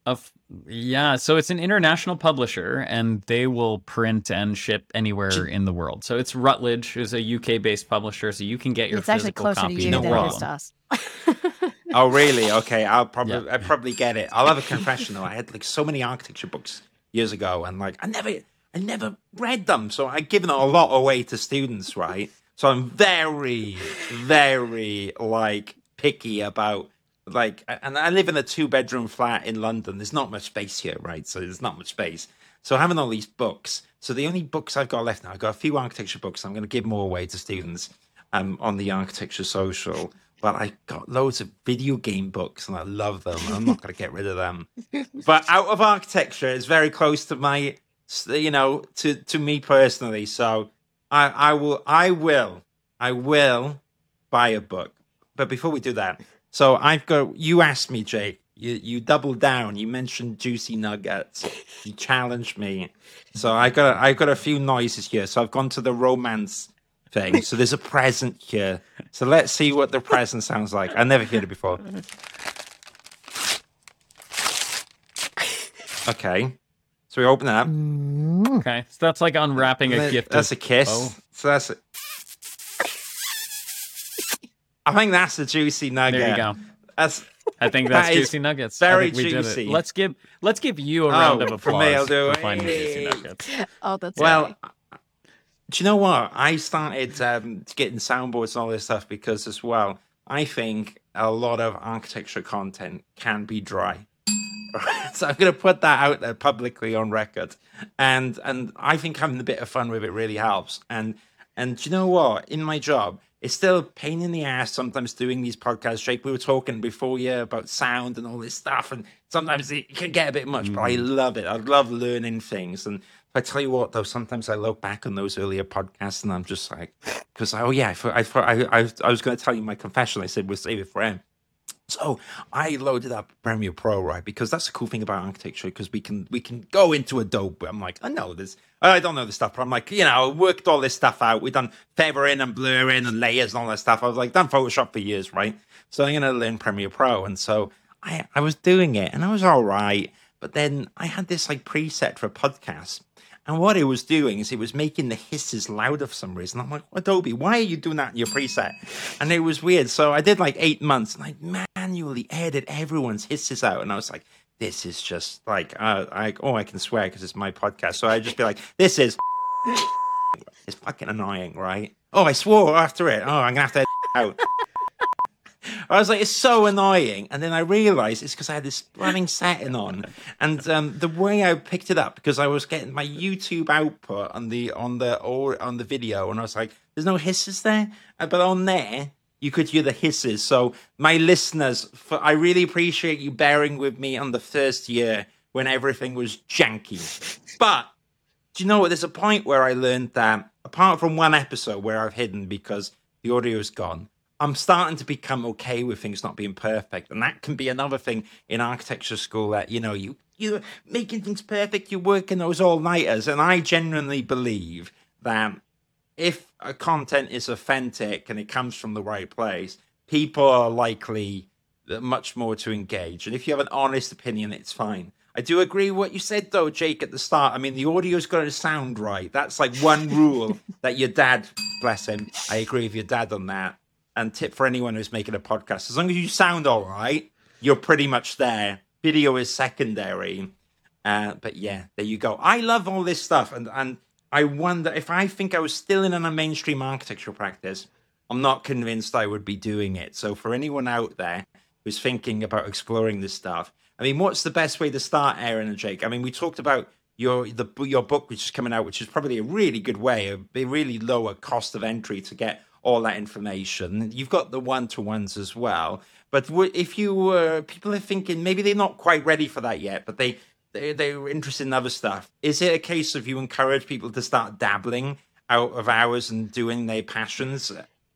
Of yeah, so it's an international publisher, and they will print and ship anywhere in the world. So it's Routledge, who's a UK-based publisher, so you can get your it's actually closer copy. to you no than it is to us. oh really? Okay, I'll probably yeah. I probably get it. I'll have a confession though. I had like so many architecture books years ago, and like I never I never read them, so I've given a lot away to students, right? So I'm very, very like picky about like and I live in a two bedroom flat in London. There's not much space here, right? So there's not much space. So having all these books. So the only books I've got left now, I've got a few architecture books. I'm going to give more away to students. um, on the architecture social. But I got loads of video game books and I love them. I'm not going to get rid of them. But out of architecture, it's very close to my, you know, to to me personally. So I I will I will I will buy a book. But before we do that, so I've got you asked me, Jake. You you doubled down. You mentioned juicy nuggets. You challenged me. So I got I got a few noises here. So I've gone to the romance thing. So there's a present here. So let's see what the present sounds like. I never heard it before. Okay. So we open it up. Okay. So that's like unwrapping a gift. That's of... a kiss. Oh. So that's a... I think that's a juicy nugget. There you go. That's I think that's that juicy nuggets. Very juicy. Let's give let's give you a round oh, of applause for, me, I'll do for finding juicy nuggets. Oh, that's well. Funny do you know what? I started um, getting soundboards and all this stuff because, as well, I think a lot of architecture content can be dry. so I'm going to put that out there publicly on record, and and I think having a bit of fun with it really helps. And and do you know what? In my job, it's still a pain in the ass sometimes doing these podcasts. Jake, we were talking before yeah about sound and all this stuff, and sometimes it can get a bit much. Mm. But I mm. love it. I love learning things, and I tell you what, though, sometimes I look back on those earlier podcasts and I'm just like, because oh yeah, I, I, I, I was going to tell you my confession. I said we'll save it for him. So I loaded up Premiere Pro, right? Because that's the cool thing about architecture, because we can we can go into Adobe. I'm like, I know this. I don't know the stuff, but I'm like, you know, worked all this stuff out. We've done feathering and blurring and layers and all that stuff. I was like, done Photoshop for years, right? So I'm gonna learn Premiere Pro, and so I I was doing it, and I was all right. But then I had this like preset for a podcast and what it was doing is it was making the hisses louder for some reason. I'm like, Adobe, why are you doing that in your preset? And it was weird. So I did like eight months and I manually edited everyone's hisses out. And I was like, this is just like, uh, I, oh, I can swear because it's my podcast. So I'd just be like, this is, it's fucking annoying, right? Oh, I swore after it. Oh, I'm going to have to edit out. I was like, it's so annoying. And then I realized it's because I had this running setting on. And um, the way I picked it up, because I was getting my YouTube output on the on the or on the video, and I was like, there's no hisses there. Uh, but on there, you could hear the hisses. So my listeners, for, I really appreciate you bearing with me on the first year when everything was janky. But do you know what? There's a point where I learned that apart from one episode where I've hidden because the audio is gone, I'm starting to become okay with things not being perfect, and that can be another thing in architecture school that you know you you're making things perfect, you're working those all nighters, and I genuinely believe that if a content is authentic and it comes from the right place, people are likely much more to engage. And if you have an honest opinion, it's fine. I do agree with what you said though, Jake, at the start. I mean, the audio's got to sound right. That's like one rule that your dad, bless him, I agree with your dad on that and tip for anyone who's making a podcast. As long as you sound all right you're pretty much there. Video is secondary uh, but yeah there you go. I love all this stuff and and i wonder if i think i was still in a mainstream architectural practice i'm not convinced i would be doing it. So for anyone out there who's thinking about exploring this stuff i mean what's the best way to start aaron and jake? I mean we talked about your the your book which is coming out which is probably a really good way a really lower cost of entry to get all that information. You've got the one to ones as well. But if you were, people are thinking maybe they're not quite ready for that yet, but they, they they're interested in other stuff. Is it a case of you encourage people to start dabbling out of hours and doing their passions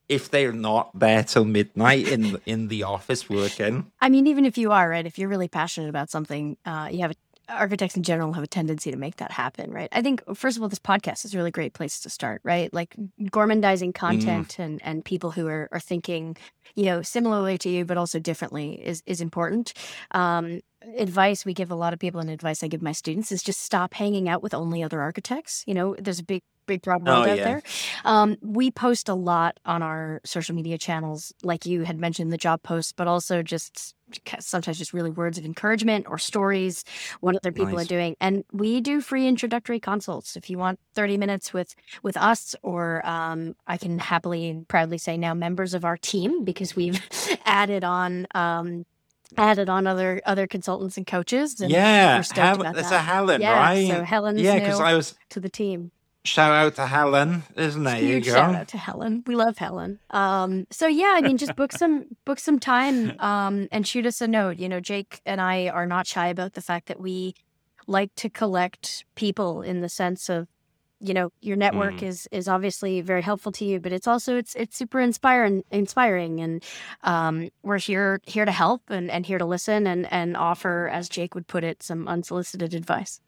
if they're not there till midnight in in the office working. I mean, even if you are right, if you're really passionate about something, uh, you have a architects in general have a tendency to make that happen, right? I think first of all, this podcast is a really great place to start, right? Like gourmandizing mm. content mm. and and people who are are thinking, you know, similarly to you but also differently is is important. Um, advice we give a lot of people and advice I give my students is just stop hanging out with only other architects. You know, there's a big big broad world oh, out yeah. there. Um, we post a lot on our social media channels, like you had mentioned the job posts, but also just sometimes just really words of encouragement or stories what other people nice. are doing and we do free introductory consults if you want 30 minutes with with us or um, i can happily and proudly say now members of our team because we've added on um, added on other other consultants and coaches. And yeah, Hel- that's that. a Helen, yeah, right? So Helen's yeah, because I was to the team. Shout out to Helen, isn't there? Huge shout out to Helen. We love Helen. Um, so yeah, I mean, just book some book some time um, and shoot us a note. You know, Jake and I are not shy about the fact that we like to collect people in the sense of you know your network mm. is is obviously very helpful to you but it's also it's it's super inspiring inspiring and um, we're here here to help and and here to listen and and offer as jake would put it some unsolicited advice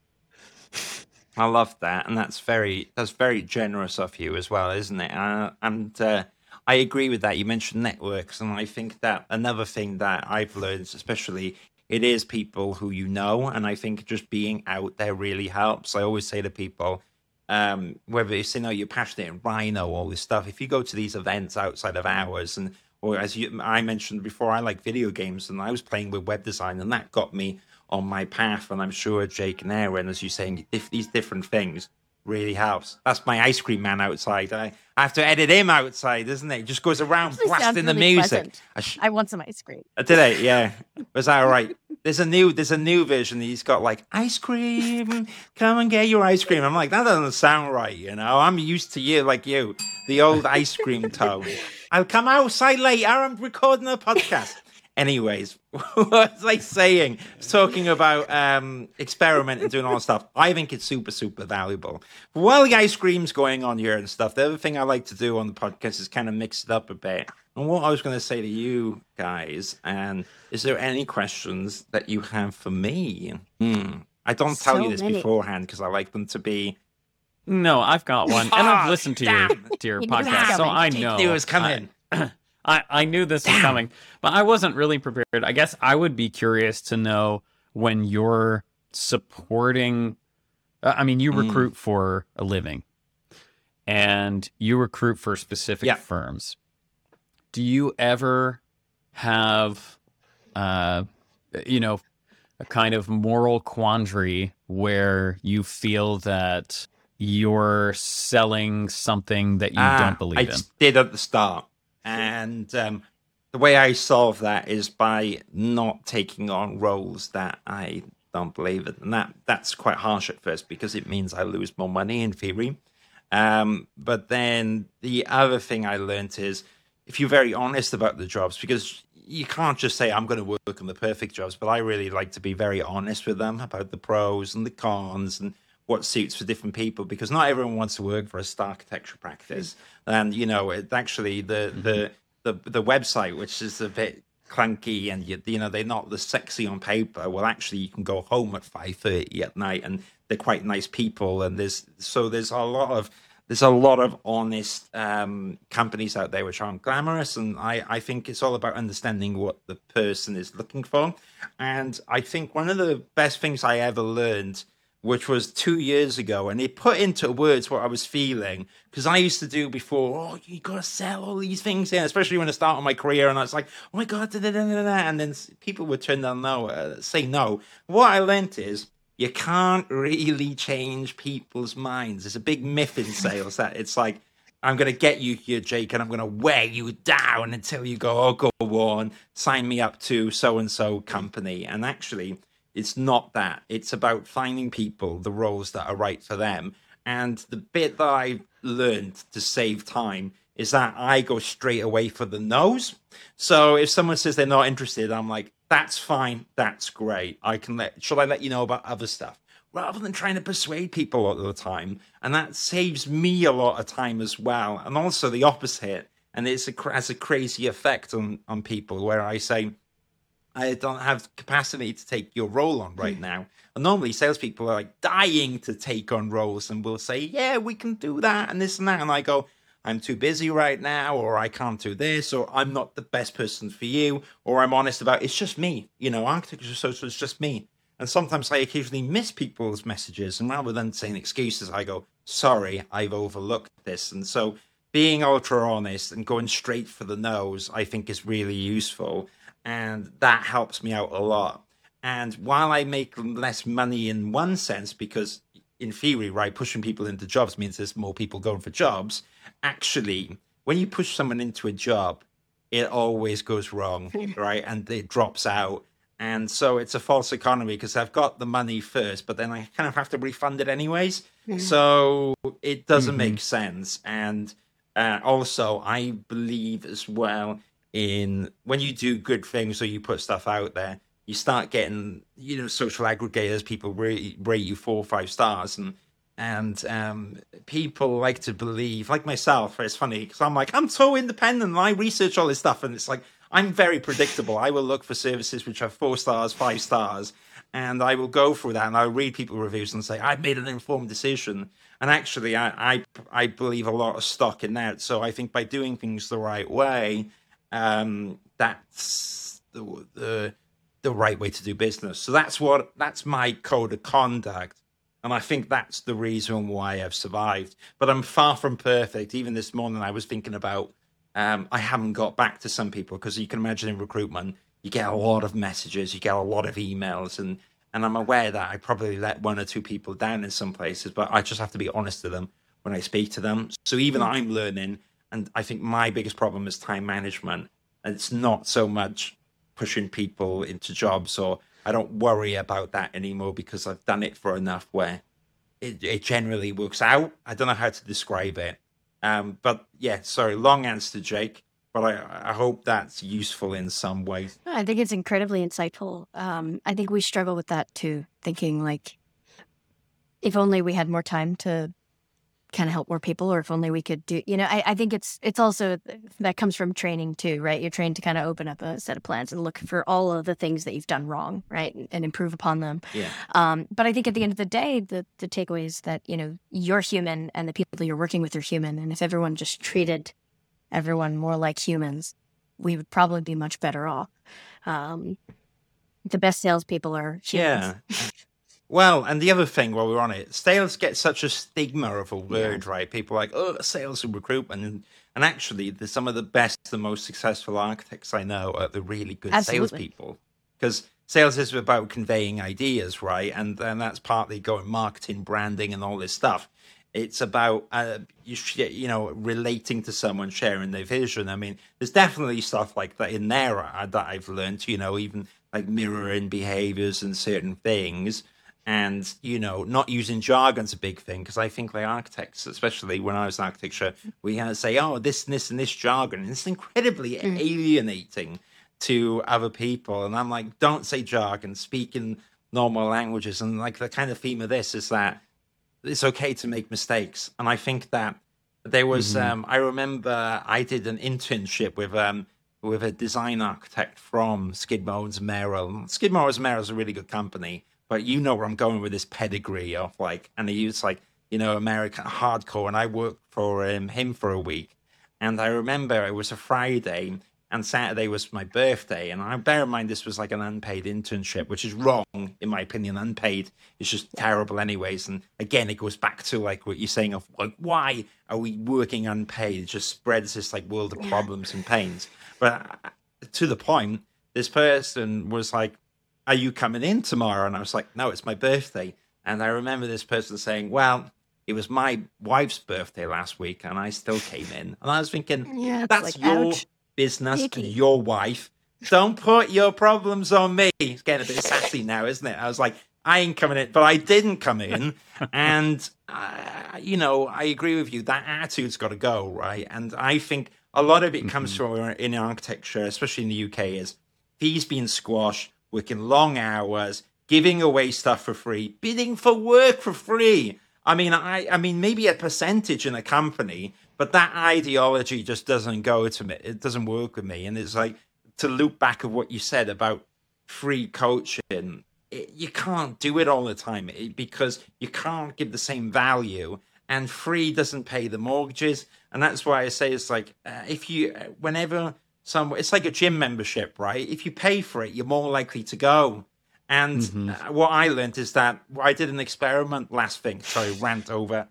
i love that and that's very that's very generous of you as well isn't it? Uh, and uh, i agree with that. You mentioned networks and i think that another thing that i've learned especially it is people who you know and i think just being out there really helps. I always say to people um, whether it's you know you're passionate in rhino all this stuff if you go to these events outside of hours and or as you i mentioned before i like video games and i was playing with web design and that got me on my path and i'm sure jake and aaron as you're saying if these different things really helps that's my ice cream man outside i, I have to edit him outside isn't it, just goes around blasting really the music I, sh- I, want some ice cream uh, did I? yeah was that all right there's a new there's a new version. He's got like ice cream. Come and get your ice cream. I'm like that doesn't sound right. You know, I'm used to you like you, the old ice cream tone. I'll come outside later. I'm recording a podcast. Anyways, what was I saying? Talking about um, experiment and doing all that stuff. I think it's super, super valuable. While the ice cream's going on here and stuff, the other thing I like to do on the podcast is kind of mix it up a bit. And what I was going to say to you guys, and is there any questions that you have for me? Hmm. I don't so tell you this many. beforehand because I like them to be. No, I've got one, and I've listened to your to your podcast, so I know it was coming. I, I, I knew this Damn. was coming, but I wasn't really prepared. I guess I would be curious to know when you're supporting. Uh, I mean, you mm. recruit for a living, and you recruit for specific yeah. firms. Do you ever have, uh, you know, a kind of moral quandary where you feel that you're selling something that you uh, don't believe I in? I did at the start. And um, the way I solve that is by not taking on roles that I don't believe in. And that, that's quite harsh at first because it means I lose more money in theory. Um, but then the other thing I learned is if you're very honest about the jobs, because you can't just say I'm going to work on the perfect jobs, but I really like to be very honest with them about the pros and the cons and what suits for different people because not everyone wants to work for a star architecture practice. And you know, it actually the mm-hmm. the the the website, which is a bit clunky and you, you know they're not the sexy on paper. Well, actually, you can go home at five thirty at night, and they're quite nice people. And there's so there's a lot of there's a lot of honest um, companies out there which aren't glamorous, and I, I think it's all about understanding what the person is looking for. And I think one of the best things I ever learned which was two years ago, and it put into words what I was feeling because I used to do before. Oh, you gotta sell all these things in, especially when I started my career, and I was like, oh my god, da, da, da, and then people would turn down no, uh, say no. What I learned is you can't really change people's minds. There's a big myth in sales that it's like. I'm going to get you here, Jake, and I'm going to wear you down until you go, oh, go on, sign me up to so and so company. And actually, it's not that. It's about finding people, the roles that are right for them. And the bit that I've learned to save time is that I go straight away for the no's. So if someone says they're not interested, I'm like, that's fine, that's great. I can let should I let you know about other stuff? Rather than trying to persuade people all the time. And that saves me a lot of time as well. And also the opposite. And it's a, has a crazy effect on, on people where I say, I don't have capacity to take your role on right hmm. now. And normally salespeople are like dying to take on roles and will say, Yeah, we can do that and this and that. And I go, I'm too busy right now, or I can't do this, or I'm not the best person for you, or I'm honest about it's just me. You know, architecture social is just me. And sometimes I occasionally miss people's messages, and rather than saying excuses, I go, sorry, I've overlooked this. And so being ultra honest and going straight for the no's, I think is really useful and that helps me out a lot. And while I make less money in one sense, because in theory, right, pushing people into jobs means there's more people going for jobs. Actually, when you push someone into a job, it always goes wrong, right? And it drops out. And so it's a false economy because I've got the money first, but then I kind of have to refund it anyways. Mm-hmm. So it doesn't mm-hmm. make sense. And uh, also, I believe as well in when you do good things or you put stuff out there, you start getting, you know, social aggregators, people rate, rate you four or five stars. And and um, people like to believe, like myself, it's funny because I'm like, I'm so independent and I research all this stuff. And it's like, I'm very predictable. I will look for services which have four stars, five stars, and I will go through that and I'll read people reviews and say I've made an informed decision. And actually, I I, I believe a lot of stock in that. So I think by doing things the right way, um, that's the, the the right way to do business. So that's what that's my code of conduct. And I think that's the reason why I've survived. But I'm far from perfect. Even this morning, I was thinking about um, I haven't got back to some people because you can imagine in recruitment, you get a lot of messages, you get a lot of emails, and and I'm aware that I probably let one or two people down in some places, but I just have to be honest to them when I speak to them. So even mm. I'm learning, and I think my biggest problem is time management. And it's not so much pushing people into jobs, or I don't worry about that anymore because I've done it for enough where it, it generally works out. I don't know how to describe it. Um, but yeah, sorry, long answer, Jake. But I, I hope that's useful in some way. I think it's incredibly insightful. Um, I think we struggle with that too, thinking like, if only we had more time to kind of help more people or if only we could do you know I, I think it's it's also that comes from training too right? You're trained to kind of open up a set of plans and look for all of the things that you've done wrong right? And, and improve upon them. Yeah. Um but i think at the end of the day the the takeaway is that you know you're human and the people that you're working with are human and if everyone just treated everyone more like humans we would probably be much better off. Um the best salespeople are humans. yeah Well, and the other thing while we're on it, sales get such a stigma of a word, yeah. right? People are like, oh, sales and recruitment. And, and actually, the, some of the best, the most successful architects I know are the really good Absolutely. salespeople. Because sales is about conveying ideas, right? And, and that's partly going marketing, branding, and all this stuff. It's about uh, you, you know relating to someone, sharing their vision. I mean, there's definitely stuff like that in there uh, that I've learned. You know, even like mirroring behaviors and certain things and you know not using jargon's a big thing because i think the architects especially when i was in architecture we had to say oh this and this and this jargon and it's incredibly mm. alienating to other people. And i'm like don't say jargon speak in normal languages. And like the kind of theme of this is that it's okay to make mistakes. And i think that there was mm-hmm. um, i remember i did an internship with um, with a design architect from skidmore and merrill skidmore and merrill is a really good company but you know where I'm going with this pedigree of like, and he was like, you know, American hardcore, and I worked for um, him for a week, and I remember it was a Friday, and Saturday was my birthday, and I bear in mind this was like an unpaid internship, which is wrong in my opinion. Unpaid is just terrible, anyways. And again, it goes back to like what you're saying of like, why are we working unpaid? It just spreads this like world of problems and pains. But uh, to the point, this person was like, are you coming in tomorrow? And I was like, no, it's my birthday. And I remember this person saying, well, it was my wife's birthday last week and I still came in. And I was thinking, yeah, that's like, your ouch. business, Icky. your wife. Don't put your problems on me. It's getting a bit sassy now, isn't it? I was like, I ain't coming in, but I didn't come in. and, uh, you know, I agree with you. That attitude's got to go, right? And I think a lot of it comes mm-hmm. from in architecture, especially in the UK, is fees being squashed working long hours, giving away stuff for free, bidding for work for free. I mean, I, I mean, maybe a percentage in a company, but that ideology just doesn't go to me. It doesn't work with me. And it's like to loop back of what you said about free coaching. It, you can't do it all the time because you can't give the same value and free doesn't pay the mortgages and that's why i say it's like uh, if you whenever somewhere. It's like a gym membership, right? If you pay for it, you're more likely to go. And mm-hmm. Uh, what I learned is that I did an experiment last thing. Sorry, rant over.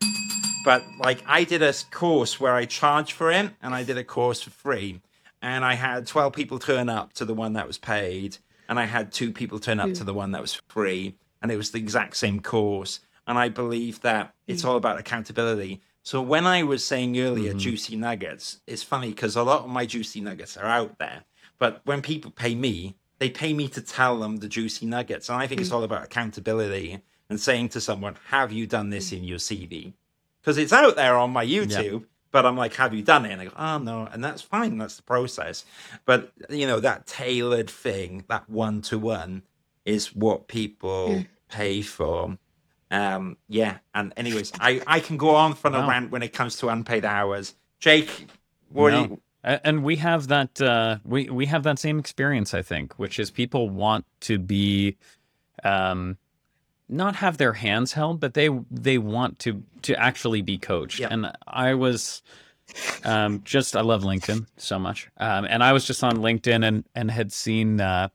But like I did a course where I charged for it and I did a course for free. And I had 12 people turn up to the one that was paid. And I had two people turn up mm. to the one that was free. And it was the exact same course. And I believe that it's mm. all about accountability. So when I was saying earlier mm-hmm. juicy nuggets, it's funny because a lot of my juicy nuggets are out there. But when people pay me, they pay me to tell them the juicy nuggets. And I think it's all about accountability and saying to someone, Have you done this in your CV? Because it's out there on my YouTube. Yeah. But I'm like, have you done it? And I go, oh no, and that's fine. That's the process. But you know, that tailored thing, that one to one, is what people mm. pay for. Um, yeah. And anyways, I I can go on for a rant when it comes to unpaid hours. Jake, what no. you? And we have that uh, we we have that same experience, I think, which is people want to be um, not have their hands held, but they they want to to actually be coached. Yep. And I was um, just I love LinkedIn so much, um, and I was just on LinkedIn and and had seen uh,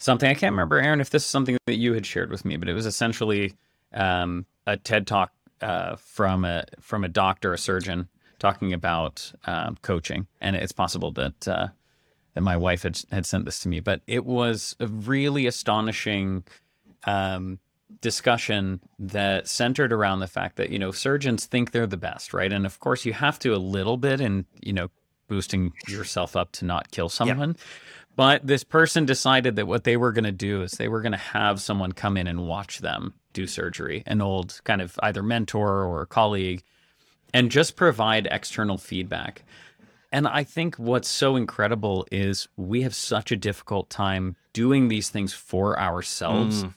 something I can't remember, Aaron, if this is something that you had shared with me, but it was essentially um, a TED talk uh, from a from a doctor, a surgeon, talking about um, coaching, and it's possible that. Uh, that my wife had had sent this to me, but it was a really astonishing um, discussion that centered around the fact that you know surgeons think they're the best, right? And of course, you have to a little bit in you know boosting yourself up to not kill someone. Yeah. But this person decided that what they were going to do is they were going to have someone come in and watch them do surgery, an old kind of either mentor or colleague, and just provide external feedback. And I think what's so incredible is we have such a difficult time doing these things for ourselves. Mm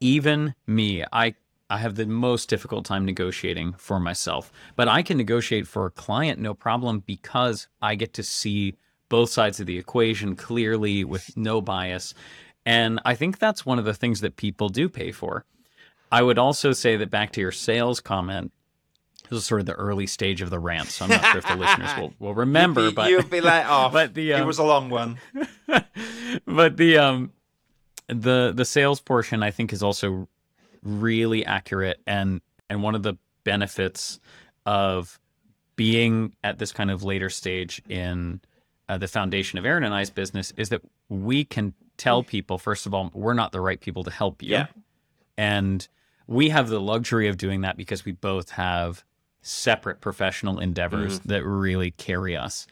even me, I I have the most difficult time negotiating for myself, but I can negotiate for a client no problem because I get to see both sides of the equation clearly with no bias. And I think that's one of the things that people do pay for. I would also say that back to your sales comment, this is sort of the early stage of the rant, so I'm not sure if the listeners will, will remember. Be, but you'd be like, oh, but the um, it was a long one. but the um, the the sales portion I think is also really accurate and and one of the benefits of being at this kind of later stage in uh, the foundation of Aaron and I's business is that we can tell people first of all we're not the right people to help you. Yeah. And we have the luxury of doing that because we both have separate professional endeavors mm-hmm. that really carry us.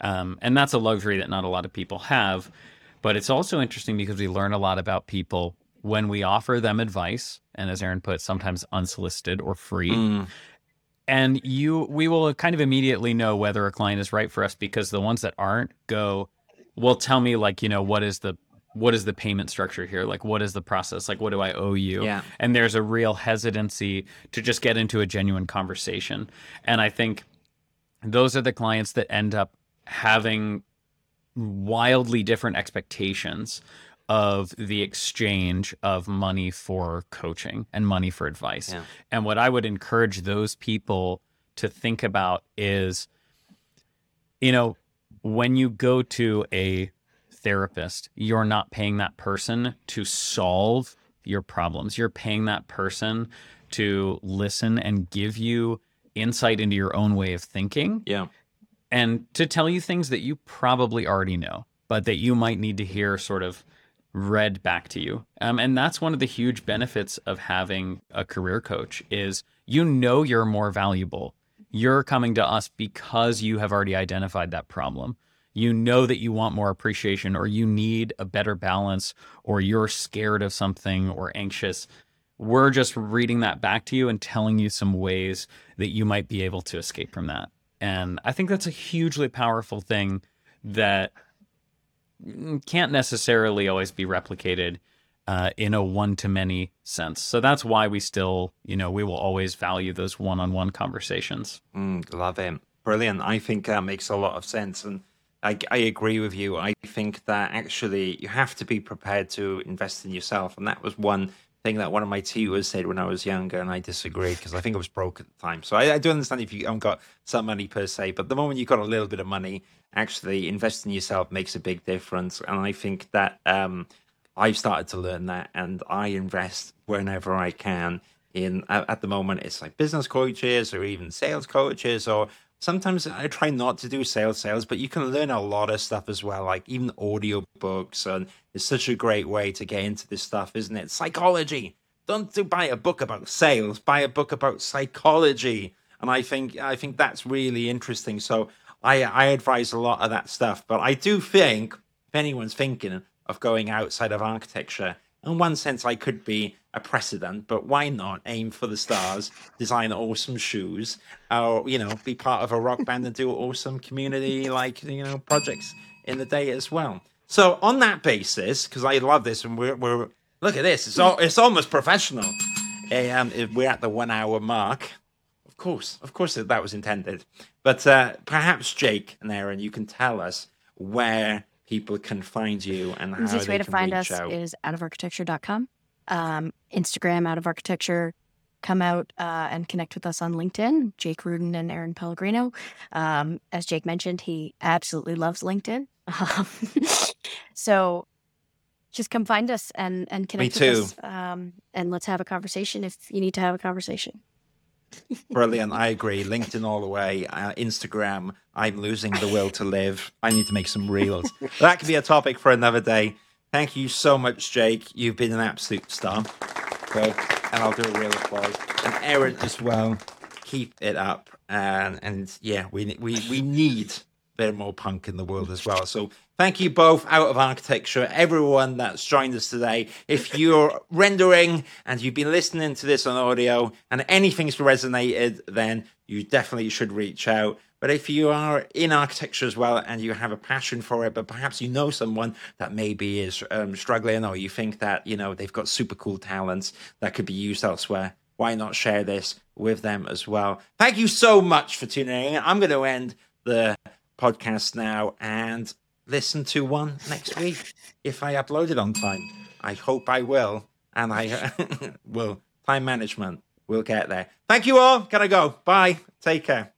Um, and that's a luxury that not a lot of people have. But it's also interesting because we learn a lot about people when we offer them advice, and as Aaron put, sometimes unsolicited or free. Mm. And you, we will kind of immediately know whether a client is right for us because the ones that aren't go, well, tell me like you know what is the what is the payment structure here? Like, what is the process? Like, what do I owe you? Yeah. And there's a real hesitancy to just get into a genuine conversation. And I think those are the clients that end up having wildly different expectations of the exchange of money for coaching and money for advice. Yeah. And what I would encourage those people to think about is you know, when you go to a therapist, you're not paying that person to solve your problems. You're paying that person to listen and give you insight into your own way of thinking. Yeah and to tell you things that you probably already know, but that you might need to hear sort of read back to you. Um, and that's one of the huge benefits of having a career coach is you know you're more valuable. You're coming to us because you have already identified that problem. You know that you want more appreciation or you need a better balance or you're scared of something or anxious. We're just reading that back to you and telling you some ways that you might be able to escape from that. And I think that's a hugely powerful thing that can't necessarily always be replicated uh, in a one to many sense. So that's why we still, you know, we will always value those one on one conversations. Mm, love it. Brilliant. I think that makes a lot of sense. And I, I agree with you. I think that actually you have to be prepared to invest in yourself. And that was one thing that one of my tutors said when I was younger, and I disagreed because I think I was broke at the time. So I, I, do understand if you haven't got some money per se, but the moment you've got a little bit of money, actually investing in yourself makes a big difference. And I think that um, I've started to learn that, and I invest whenever I can. In at the moment, it's like business coaches or even sales coaches or sometimes I try not to do sales sales, but you can learn a lot of stuff as well, like even audio books. And it's such a great way to get into this stuff, isn't it? Psychology. Don't do buy a book about sales, buy a book about psychology. And I think I think that's really interesting. So I I advise a lot of that stuff. But I do think if anyone's thinking, of going outside of architecture. In one sense, I could be a precedent, but why not aim for the stars, design awesome shoes, or you know, be part of a rock band and do awesome community like you know projects in the day as well. So on that basis, because I love this, and we're, we're look at this, it's all, it's almost professional. Um, we're at the one hour mark. Of course, of course, that was intended. But uh, perhaps Jake and Aaron, you can tell us where people can find you and the easiest way to find us out. is outofarchitecture.com um, instagram out of architecture. Come out uh, and connect with us on linkedin jake rudin and aaron pellegrino. Um, as jake mentioned he absolutely loves linkedin. So just come find us and and connect with us um, and let's have a conversation if you need to have a conversation Brilliant. I agree. LinkedIn all the way. Uh, Instagram. I'm losing the will to live. I need to make some reels. that could be a topic for another day. Thank you so much, Jake. You've been an absolute star. And I'll do a real applause. And Aaron as well. Keep it up. And and yeah, we we we need bit more punk in the world as well. So thank you both out of architecture, everyone that's joined us today. If you're rendering and you've been listening to this on audio and anything's resonated, then you definitely should reach out. But if you are in architecture as well and you have a passion for it, but perhaps you know someone that maybe is um, struggling or you think that, you know, they've got super cool talents that could be used elsewhere, why not share this with them as well? Thank you so much for tuning in. I'm going to end the podcast now and listen to one next week if I upload it on time. I hope I will. And I will. Time management. We'll get there. Thank you all. Gotta go. Bye. Take care.